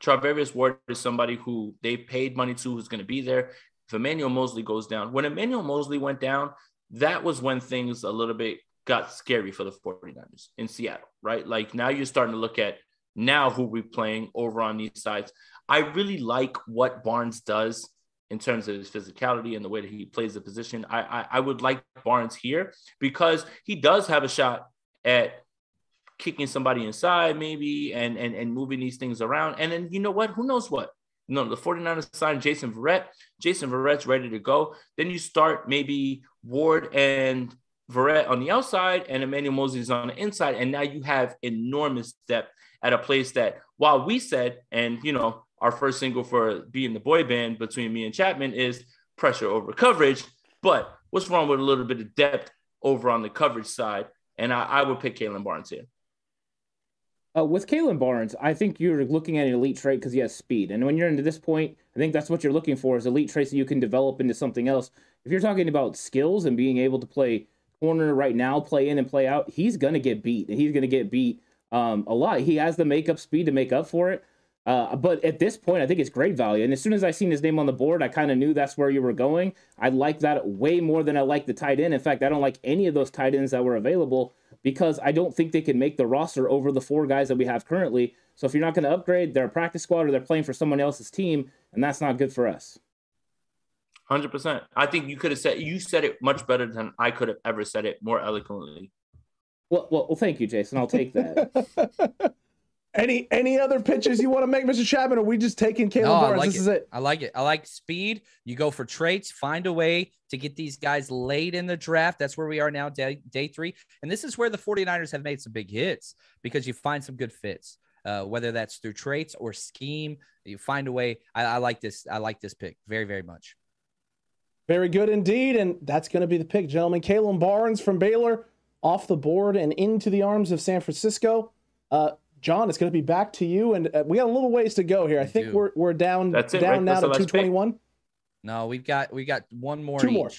Charvarius Ward is somebody who they paid money to who's going to be there. If Emmanuel Moseley goes down, when Emmanuel Moseley went down, that was when things a little bit got scary for the 49ers in Seattle, right? Like now you're starting to look at now who we're playing over on these sides. I really like what Barnes does in terms of his physicality and the way that he plays the position. I, I, I would like Barnes here because he does have a shot at kicking somebody inside maybe and and and moving these things around. And then you know what? Who knows what? No, the 49ers signed Jason Verrett. Jason Verrett's ready to go. Then you start maybe Ward and Verrett on the outside and Emmanuel Moseley's on the inside. And now you have enormous depth at a place that while we said, and you know, our first single for being the boy band between me and Chapman is pressure over coverage. But what's wrong with a little bit of depth over on the coverage side? And I, I would pick Kalon Barnes here. Uh, with Kalon Barnes, I think you're looking at an elite trait because he has speed. And when you're into this point, I think that's what you're looking for is elite traits that you can develop into something else. If you're talking about skills and being able to play corner right now, play in and play out, he's going to get beat. And he's going to get beat um, a lot. He has the makeup speed to make up for it. Uh, but at this point, I think it's great value. And as soon as I seen his name on the board, I kind of knew that's where you were going. I like that way more than I like the tight end. In fact, I don't like any of those tight ends that were available because I don't think they can make the roster over the four guys that we have currently. So if you're not going to upgrade, they're a practice squad or they're playing for someone else's team, and that's not good for us. Hundred percent. I think you could have said you said it much better than I could have ever said it more eloquently. Well, well, well thank you, Jason. I'll take that. any any other pitches you want to make, Mr. Chapman? Or are we just taking Caleb no, Barnes? Like this it. is it. I like it. I like speed. You go for traits. Find a way to get these guys late in the draft. That's where we are now, day, day three. And this is where the 49ers have made some big hits because you find some good fits. Uh, whether that's through traits or scheme, you find a way. I, I like this. I like this pick very, very much. Very good indeed. And that's going to be the pick, gentlemen. Kalon Barnes from Baylor off the board and into the arms of San Francisco. Uh, John, it's going to be back to you, and uh, we got a little ways to go here. I think we're we're down That's it, down right? now That's to two twenty one. No, we've got we got one more. Two each. more.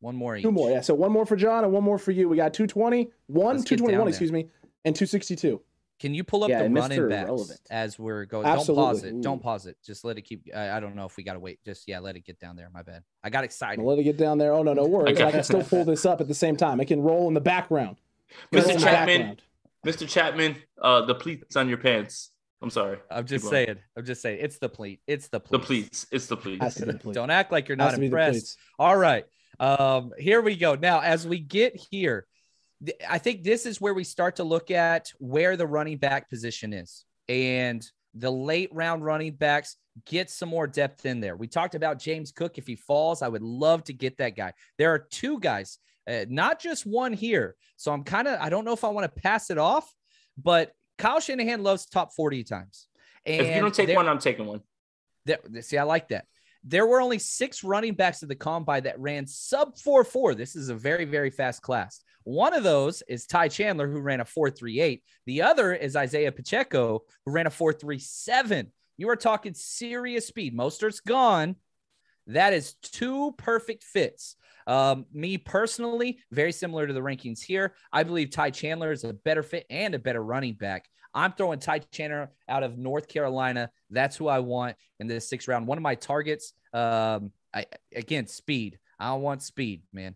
One more each. Two more. Yeah. So one more for John and one more for you. We got 220, one, 221, excuse me, and 262. Can you pull up yeah, the running backs Relevant. as we're going? Absolutely. Don't pause it. Ooh. Don't pause it. Just let it keep. I, I don't know if we got to wait. Just yeah, let it get down there. My bad. I got excited. let it get down there. Oh no, no worries. I can still pull this up at the same time. I can roll in the background. Mr. Chapman, Mr. Chapman, uh, the pleats on your pants. I'm sorry. I'm just saying. I'm just saying. It's the pleat. It's the pleats. The pleats. It's the pleats. Don't act like you're not impressed. All right. Um, here we go. Now, as we get here, th- I think this is where we start to look at where the running back position is. And the late round running backs get some more depth in there. We talked about James Cook. If he falls, I would love to get that guy. There are two guys uh, not just one here. So I'm kind of, I don't know if I want to pass it off, but Kyle Shanahan loves top 40 times. And if you don't take one, I'm taking one. There, see, I like that. There were only six running backs at the combine that ran sub 4 4. This is a very, very fast class. One of those is Ty Chandler, who ran a 4.38. The other is Isaiah Pacheco, who ran a 4.37. You are talking serious speed. Mostert's gone. That is two perfect fits. Um, me personally, very similar to the rankings here. I believe Ty Chandler is a better fit and a better running back. I'm throwing Ty Chandler out of North Carolina. That's who I want in this sixth round. One of my targets, um, I, again, speed. I want speed, man.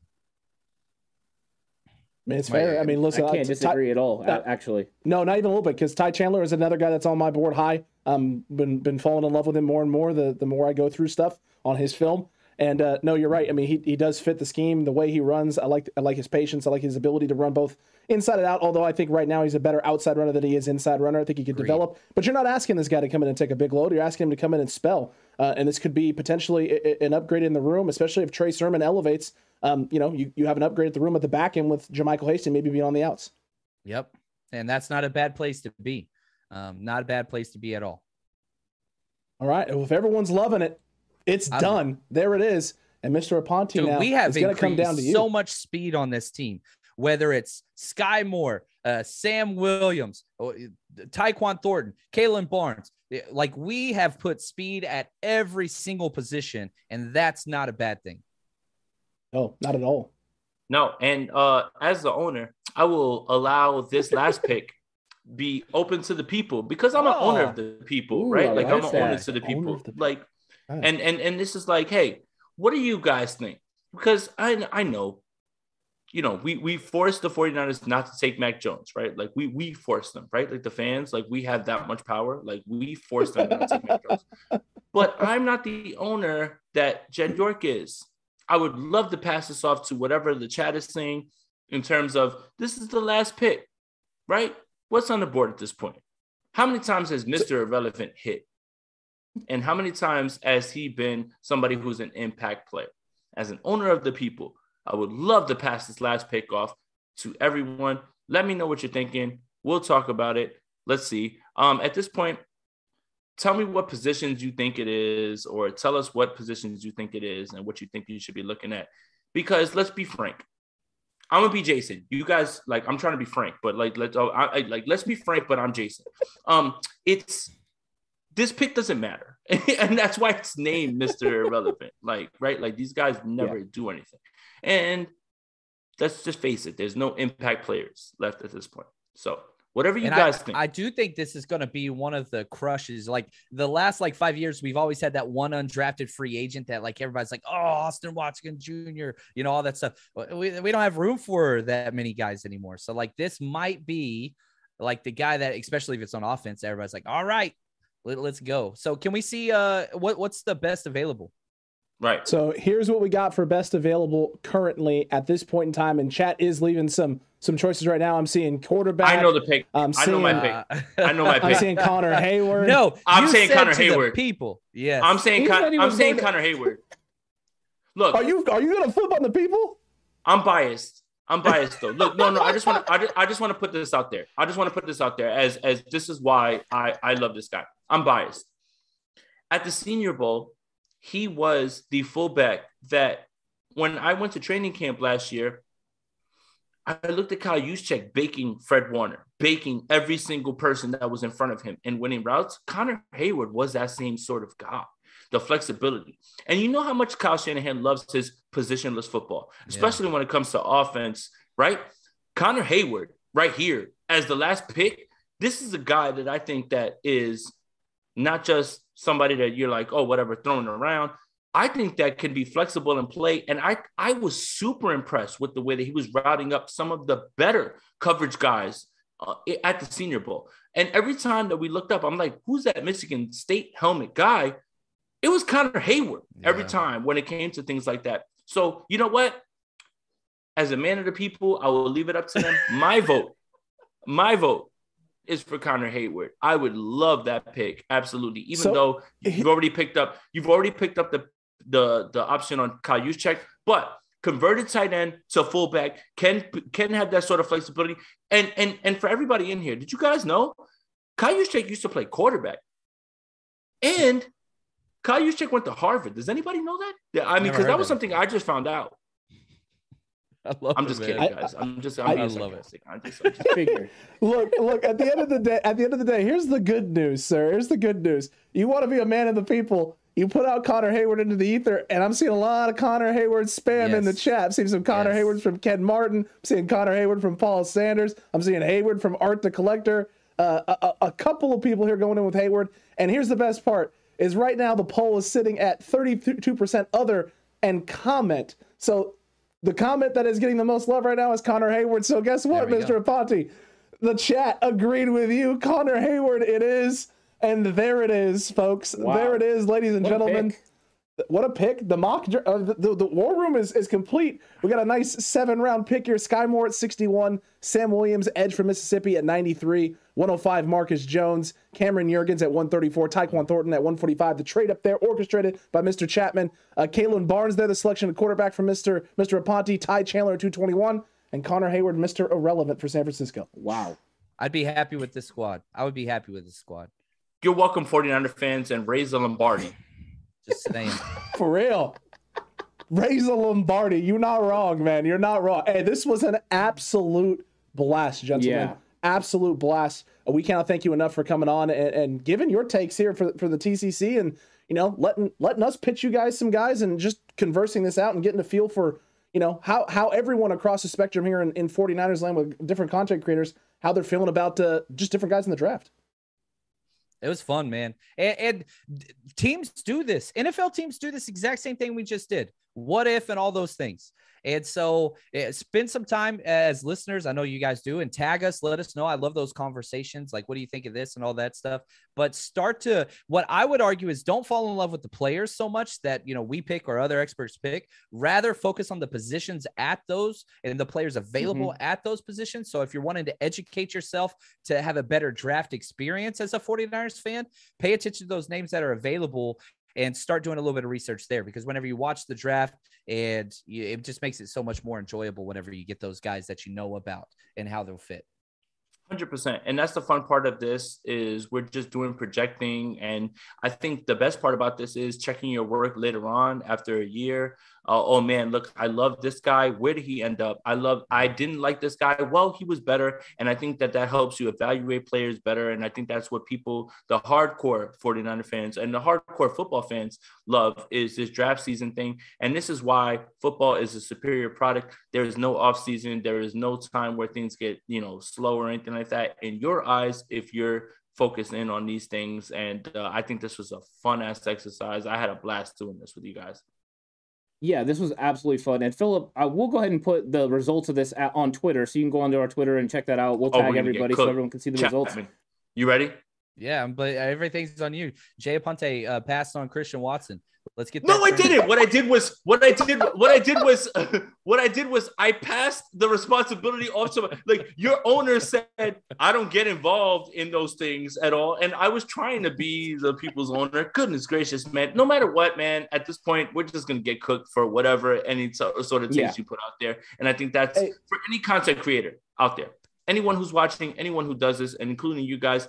I mean, it's fair. I mean, listen, I can't disagree Ty, at all. Uh, actually, no, not even a little bit. Because Ty Chandler is another guy that's on my board high. Um, been been falling in love with him more and more. The the more I go through stuff on his film, and uh, no, you're right. I mean, he, he does fit the scheme, the way he runs. I like I like his patience. I like his ability to run both inside and out. Although I think right now he's a better outside runner than he is inside runner. I think he could develop. But you're not asking this guy to come in and take a big load. You're asking him to come in and spell. Uh, and this could be potentially an upgrade in the room, especially if Trey Sermon elevates. Um, you know, you, you have an upgrade at the room at the back end with JaMycal Hasty maybe being on the outs. Yep, and that's not a bad place to be. Um, not a bad place to be at all. All right. Well, if everyone's loving it, it's I'm, done. There it is. And Mr. Aponte Dude, now we have going to come down to you. so much speed on this team, whether it's Skyy Moore, uh, Sam Williams, Tyquan Thornton, Kalon Barnes. Like we have put speed at every single position, and that's not a bad thing. Oh, not at all. No, and uh, as the owner, I will allow this last pick be open to the people because I'm an owner of the people, Ooh, right? I Like I'm like an owner to the people. the like, And and and this is like, hey, what do you guys think? Because I I know, you know, we we forced the 49ers not to take Mac Jones, right? Like we we forced them, right? Like the fans, like we have that much power. Like we forced them not to take Mac Jones. But I'm not the owner that Jed York is. I would love to pass this off to whatever the chat is saying in terms of this is the last pick, right? What's on the board at this point? How many times has Mr. Irrelevant hit? And how many times has he been somebody who's an impact player? As an owner of the people, I would love to pass this last pick off to everyone. Let me know what you're thinking. We'll talk about it. Let's see. Um, at this point, tell me what positions you think it is, or tell us what positions you think it is and what you think you should be looking at. Because let's be frank, I'm gonna be Jason. You guys like I'm trying to be frank, but like let's oh, I, I, like let's be frank. But I'm Jason. Um, it's this pick doesn't matter, and that's why it's named Mister Irrelevant. Like right, like these guys never do anything, and let's just face it. There's no impact players left at this point. So whatever you and guys I, think, I do think this is going to be one of the crushes. Like the last like five years, we've always had that one undrafted free agent that like everybody's like, oh, Austin Watson Jr., you know, all that stuff. We, we don't have room for that many guys anymore. So like this might be like the guy that, especially if it's on offense, everybody's like, all right, let, let's go. So can we see uh what what's the best available? right? So here's what we got for best available currently at this point in time, and chat is leaving some some choices right now. I'm seeing quarterback. I know the pick. I'm I know my seeing- pick. Uh, I know my pick. I'm pick. seeing Connor Heyward. no, I'm you saying said Connor to Heyward. People, yes. I'm saying Con- I'm saying to- Connor Heyward. Look, Are you are you gonna flip on the people? I'm biased. I'm biased though. Look, no, no. I just want to. I just, I just want to put this out there. I just want to put this out there as as this is why I I love this guy. I'm biased. At the Senior Bowl, he was the fullback that when I went to training camp last year, I looked at Kyle Juszczyk baking Fred Warner, baking every single person that was in front of him and winning routes. Connor Heyward was that same sort of guy, the flexibility. And you know how much Kyle Shanahan loves his positionless football, especially when it comes to offense, right? Connor Heyward, right here, as the last pick, this is a guy that I think that is not just somebody that you're like, oh, whatever, throwing around. I think that can be flexible and play. And I, I was super impressed with the way that he was routing up some of the better coverage guys uh, at the Senior Bowl. And every time that we looked up, I'm like, who's that Michigan State helmet guy? It was Connor Heyward every time when it came to things like that. So, you know what? As a man of the people, I will leave it up to them. My vote, my vote is for Connor Heyward. I would love that pick. Absolutely. Even So- though you've already picked up, you've already picked up the the the option on Kyle Juszczyk, but converted tight end to fullback can can have that sort of flexibility. And and and for everybody in here, did you guys know Kyle Juszczyk used to play quarterback? And Kyle Juszczyk went to Harvard. Does anybody know that? Yeah, I mean, because that was it. something I just found out. I love I'm just man. kidding, guys. I'm just I'm I- being I love it. I'm just, I'm just Figure. Look, look. At the end of the day, at the end of the day, here's the good news, sir. Here's the good news. You want to be a man of the people. You put out Connor Heyward into the ether, and I'm seeing a lot of Connor Heyward spam in the chat. I'm seeing some Connor Yes. Heywards from Ken Martin. I'm seeing Connor Heyward from Paul Sanders. I'm seeing Heyward from Art the Collector. Uh, a, a- a couple of people here going in with Heyward. And here's the best part: is right now the poll is sitting at 32% other and comment. So the comment that is getting the most love right now is Connor Heyward. So guess what, Mr. Aponte? The chat agreed with you. Connor Heyward, it is. And there it is, folks. Wow. There it is, ladies and What gentlemen. pick. What a pick. The mock, uh, the, the, the war room is, is complete. We got a nice seven round pick here. Skyy Moore at 61, Sam Williams, Edge from Mississippi at 93, 105, Marcus Jones, Cameron Jurgens at 134, Tyquan Thornton at 145. The trade up there orchestrated by Mr. Chapman. Uh, Kalon Barnes there, the selection of quarterback from Mr. Mr. Aponte, Ty Chandler at 221, and Connor Heyward, Mr. Irrelevant for San Francisco. Wow. I'd be happy with this squad. I would be happy with this squad. You're welcome, 49er fans, and raise the Lombardi. Just saying. For real. Raise a Lombardi. You're not wrong, man. You're not wrong. Hey, this was an absolute blast, gentlemen. Yeah. Absolute blast. We cannot thank you enough for coming on and, and giving your takes here for, for the TCC and, you know, letting letting us pitch you guys some guys and just conversing this out and getting a feel for, you know, how how everyone across the spectrum here in, in 49ers land with different content creators, how they're feeling about uh, just different guys in the draft. It was fun, man. And, and teams do this. NFL teams do this exact same thing we just did. What if and all those things. And so uh, spend some time as listeners. I know you guys do and tag us. Let us know. I love those conversations. Like, what do you think of this and all that stuff? But start to what I would argue is don't fall in love with the players so much that, you know, we pick or other experts pick. Rather focus on the positions at those and the players available mm-hmm. at those positions. So if you're wanting to educate yourself to have a better draft experience as a 49ers fan, pay attention to those names that are available and start doing a little bit of research there because whenever you watch the draft and you, it just makes it so much more enjoyable whenever you get those guys that you know about and how they'll fit. Hundred percent, and that's the fun part of this is we're just doing projecting, and I think the best part about this is checking your work later on after a year uh, oh man, look, I love this guy. Where did he end up? I love, I didn't like this guy. Well, he was better. And I think that that helps you evaluate players better. And I think that's what people, the hardcore 49er fans and the hardcore football fans love is this draft season thing. And this is why football is a superior product. There is no off season. There is no time where things get, you know, slow or anything like that. In your eyes, if you're focused in on these things. And uh, I think this was a fun ass exercise. I had a blast doing this with you guys yeah, this was absolutely fun. And Philip, I will go ahead and put the results of this at, on Twitter, so you can go onto our Twitter and check that out. We'll oh, tag everybody so everyone can see the Chat results. You ready? Yeah, but everything's on you. Jay Aponte uh, passed on Christian Watson. Let's get. No, I didn't. What I did was what I did. What I did was what I did was I passed the responsibility off to like your owner said I don't get involved in those things at all, and I was trying to be the people's owner. Goodness gracious, man! No matter what, man. At this point, we're just gonna get cooked for whatever any sort of taste yeah. you put out there, and I think that's hey. for any content creator out there. Anyone who's watching, anyone who does this, and including you guys,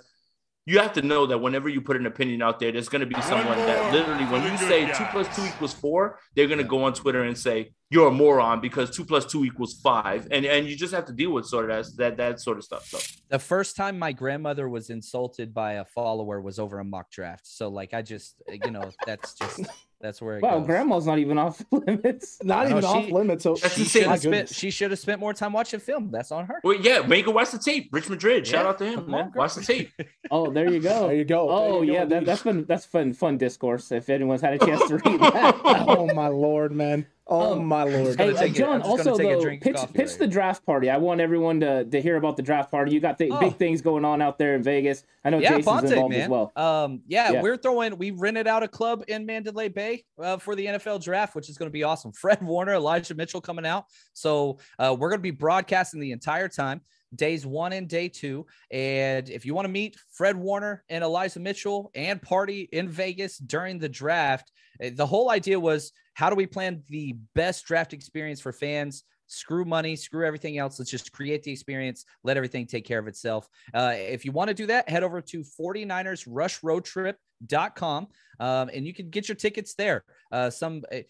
you have to know that whenever you put an opinion out there, there's going to be someone that literally, when you say two plus two equals four, they're going to go on Twitter and say you're a moron because two plus two equals five, and and you just have to deal with sort of that that, that sort of stuff. So the first time my grandmother was insulted by a follower was over a mock draft. So like I just you know that's just that's where. wow, goes. grandma's not even off limits. Not even she, off limits. So she should have spent. She should have spent more time watching film. That's on her. Well, yeah, make her watch the tape. Rich Madrid, yeah. shout out to him. Man. Watch the tape. oh, there you go. There you go. Oh you yeah, go, that, that's fun. That's fun. Fun discourse. If anyone's had a chance to read that. oh my lord, man. Oh um, my lord! Hey, uh, John. Also, though, pitch pitch the draft party. I want everyone to, to hear about the draft party. You got the oh. big things going on out there in Vegas. I know yeah, Jason's Ponte, involved man. as well. Um, yeah, yeah, we're throwing. We rented out a club in Mandalay Bay uh, for the NFL draft, which is going to be awesome. Fred Warner, Elijah Mitchell coming out. So uh, we're going to be broadcasting the entire time days one and day two. And if you want to meet Fred Warner and Elijah Mitchell and party in Vegas during the draft, eh, the whole idea was how do we plan the best draft experience for fans? Screw money, screw everything else. Let's just create the experience, let everything take care of itself. Uh, if you want to do that, head over to 49ersrushroadtrip.com um, and you can get your tickets there. Uh, some eh,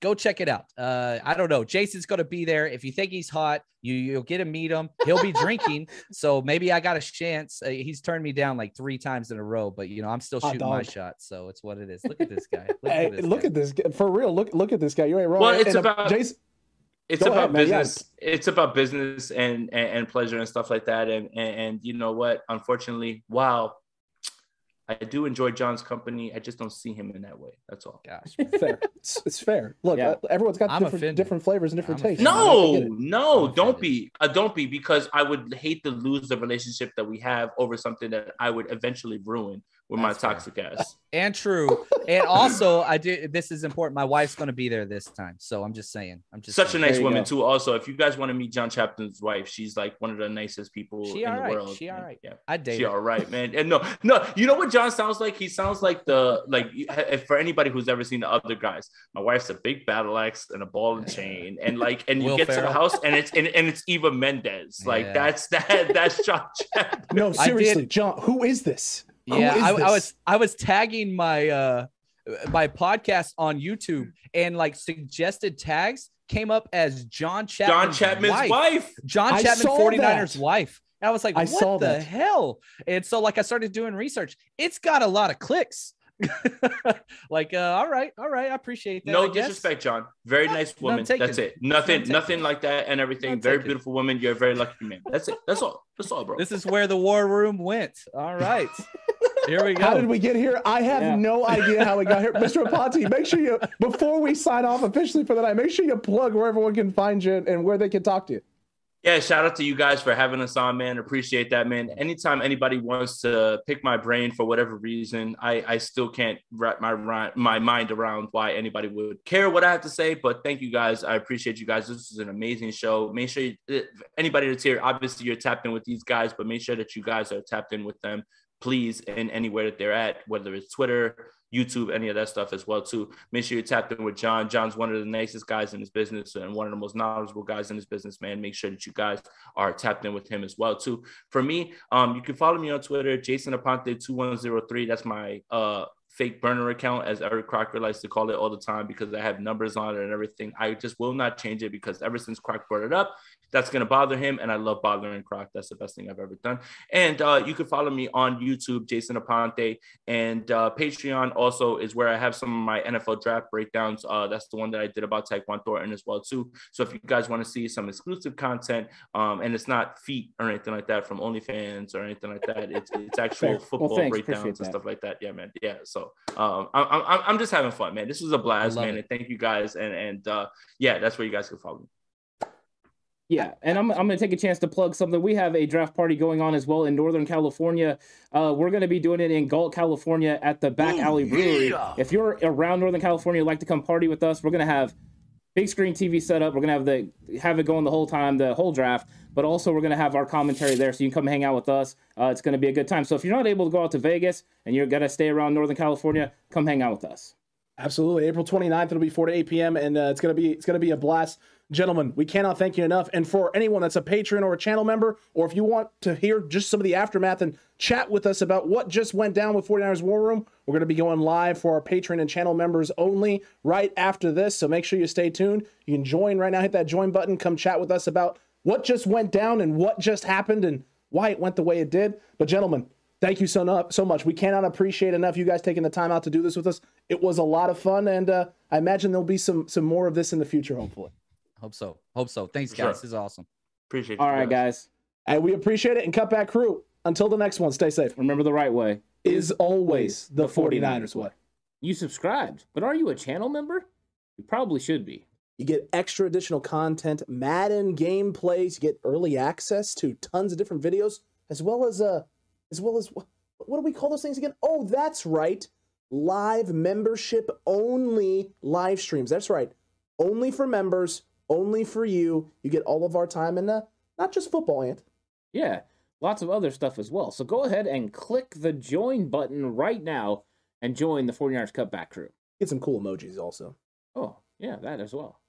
go check it out. Uh, I don't know. Jason's going to be there. If you think he's hot, you you'll get to meet him. He'll be drinking, so maybe I got a chance. Uh, he's turned me down like three times in a row, but you know I'm still shooting my shot, so it's what it is. Look at this guy. Look hey, at this look guy. at this for real. Look look at this guy. You ain't wrong. Well, it's and, uh, about Jason. It's Go about ahead, business. Yes. It's about business and, and, and pleasure and stuff like that. And, and and you know what? Unfortunately, wow, I do enjoy John's company. I just don't see him in that way. That's all. Gosh, fair. It's, it's, fair. Look, yeah. uh, everyone's got different, different flavors and different tastes. No, no, don't be. Uh, don't be because I would hate to lose the relationship that we have over something that I would eventually ruin with That's my toxic fair. ass. And true. And also, I do. This is important. My wife's going to be there this time, so I'm just saying. I'm just such saying. a nice woman go. too. Also, if you guys want to meet John Chapman's wife, she's like one of the nicest people she in the right. world. She all right. Yeah, I date. She her. all right, man. And no, no. You know what John sounds like? He sounds like the like for anybody who's ever seen the other guys. My wife's a big battle axe and a ball and chain, and like, and you get Ferrell. to the house and it's and, and it's Eva Mendes. Like yeah. that's that that's John Chapman. No, seriously, John. Who is this? Yeah, I, I, was I was tagging my uh my podcast on YouTube and like suggested tags came up as John Chapman's, John Chapman's wife. wife. John Chapman 49ers that. wife. And I was like, I what the that. hell? And so like I started doing research. It's got a lot of clicks like, uh, all right, all right, I appreciate that. No disrespect, John. Very None- nice woman. That's it. Nothing, None nothing like that, and everything. None very taken. beautiful woman. You're a very lucky man. That's it. That's all. That's all, bro. This is where the war room went. All right, here we go. How did we get here? I have Yeah. no idea how we got here. Mr. Aponte, make sure you, before we sign off officially for the night, make sure you plug where everyone can find you and where they can talk to you. Yeah, shout out to you guys for having us on, man. Appreciate that, man. Anytime anybody wants to pick my brain for whatever reason, I, I still can't wrap my ri- my mind around why anybody would care what I have to say. But thank you guys. I appreciate you guys. This is an amazing show. Make sure you, anybody that's here, obviously you're tapped in with these guys, but make sure that you guys are tapped in with them, please, and anywhere that they're at, whether it's Twitter, YouTube, any of that stuff as well too. Make sure you're tapped in with John. John's one of the nicest guys in his business and one of the most knowledgeable guys in his business, man. Make sure that you guys are tapped in with him as well too. For me, um, you can follow me on Twitter, Jason Aponte two one zero three. That's my uh fake burner account, as Eric Crocker likes to call it all the time, because I have numbers on it and everything. I just will not change it because ever since Croc brought it up, that's gonna bother him, and I love bothering Croc. That's the best thing I've ever done. And uh, you can follow me on YouTube, Jason Aponte, and uh, Patreon also is where I have some of my NFL draft breakdowns. Uh, that's the one that I did about Tyquan Thornton as well too. So if you guys want to see some exclusive content, um, and it's not feet or anything like that from OnlyFans or anything like that, it's it's actual. Well, football thanks. Appreciate breakdowns and stuff like that. Yeah, man. Yeah. So um, I'm I'm I'm just having fun, man. This was a blast, man, it. and thank you guys. And and uh, yeah, that's where you guys can follow me. Yeah, and I'm, I'm going to take a chance to plug something. We have a draft party going on as well in Northern California. Uh, we're going to be doing it in Galt, California at the Back Alley Brewery. If you're around Northern California, you'd like to come party with us, we're going to have big screen TV set up. We're going to have the have it going the whole time, the whole draft, but also we're going to have our commentary there so you can come hang out with us. Uh, it's going to be a good time. So if you're not able to go out to Vegas and you're going to stay around Northern California, come hang out with us. Absolutely. April 29th, it'll be 4 to 8 p.m. and uh, it's gonna be it's gonna be a blast. Gentlemen, we cannot thank you enough. And for anyone that's a patron or a channel member, or if you want to hear just some of the aftermath and chat with us about what just went down with 49ers War Room, we're gonna be going live for our patron and channel members only right after this. So make sure you stay tuned. You can join right now, hit that join button, come chat with us about what just went down and what just happened and why it went the way it did. But gentlemen, thank you so, so much. We cannot appreciate enough you guys taking the time out to do this with us. It was a lot of fun, and uh, I imagine there'll be some some more of this in the future, hopefully. Hope so. Hope so. Thanks, For guys. sure. This is awesome. Appreciate you All right, guys. And we appreciate it. And Cutback Crew, until the next one, stay safe. Remember the right way. Is always the 49ers way. You subscribed, but are you a channel member? You probably should be. You get extra additional content, Madden gameplays, you get early access to tons of different videos, as well as uh as well as what, what do we call those things again? Oh, that's right. Live membership only live streams. That's right. Only for members, only for you. You get all of our time and uh not just football, Ant. Yeah, lots of other stuff as well. So go ahead and click the join button right now and join the 49ers Cutback crew. Get some cool emojis also. Oh, yeah, that as well.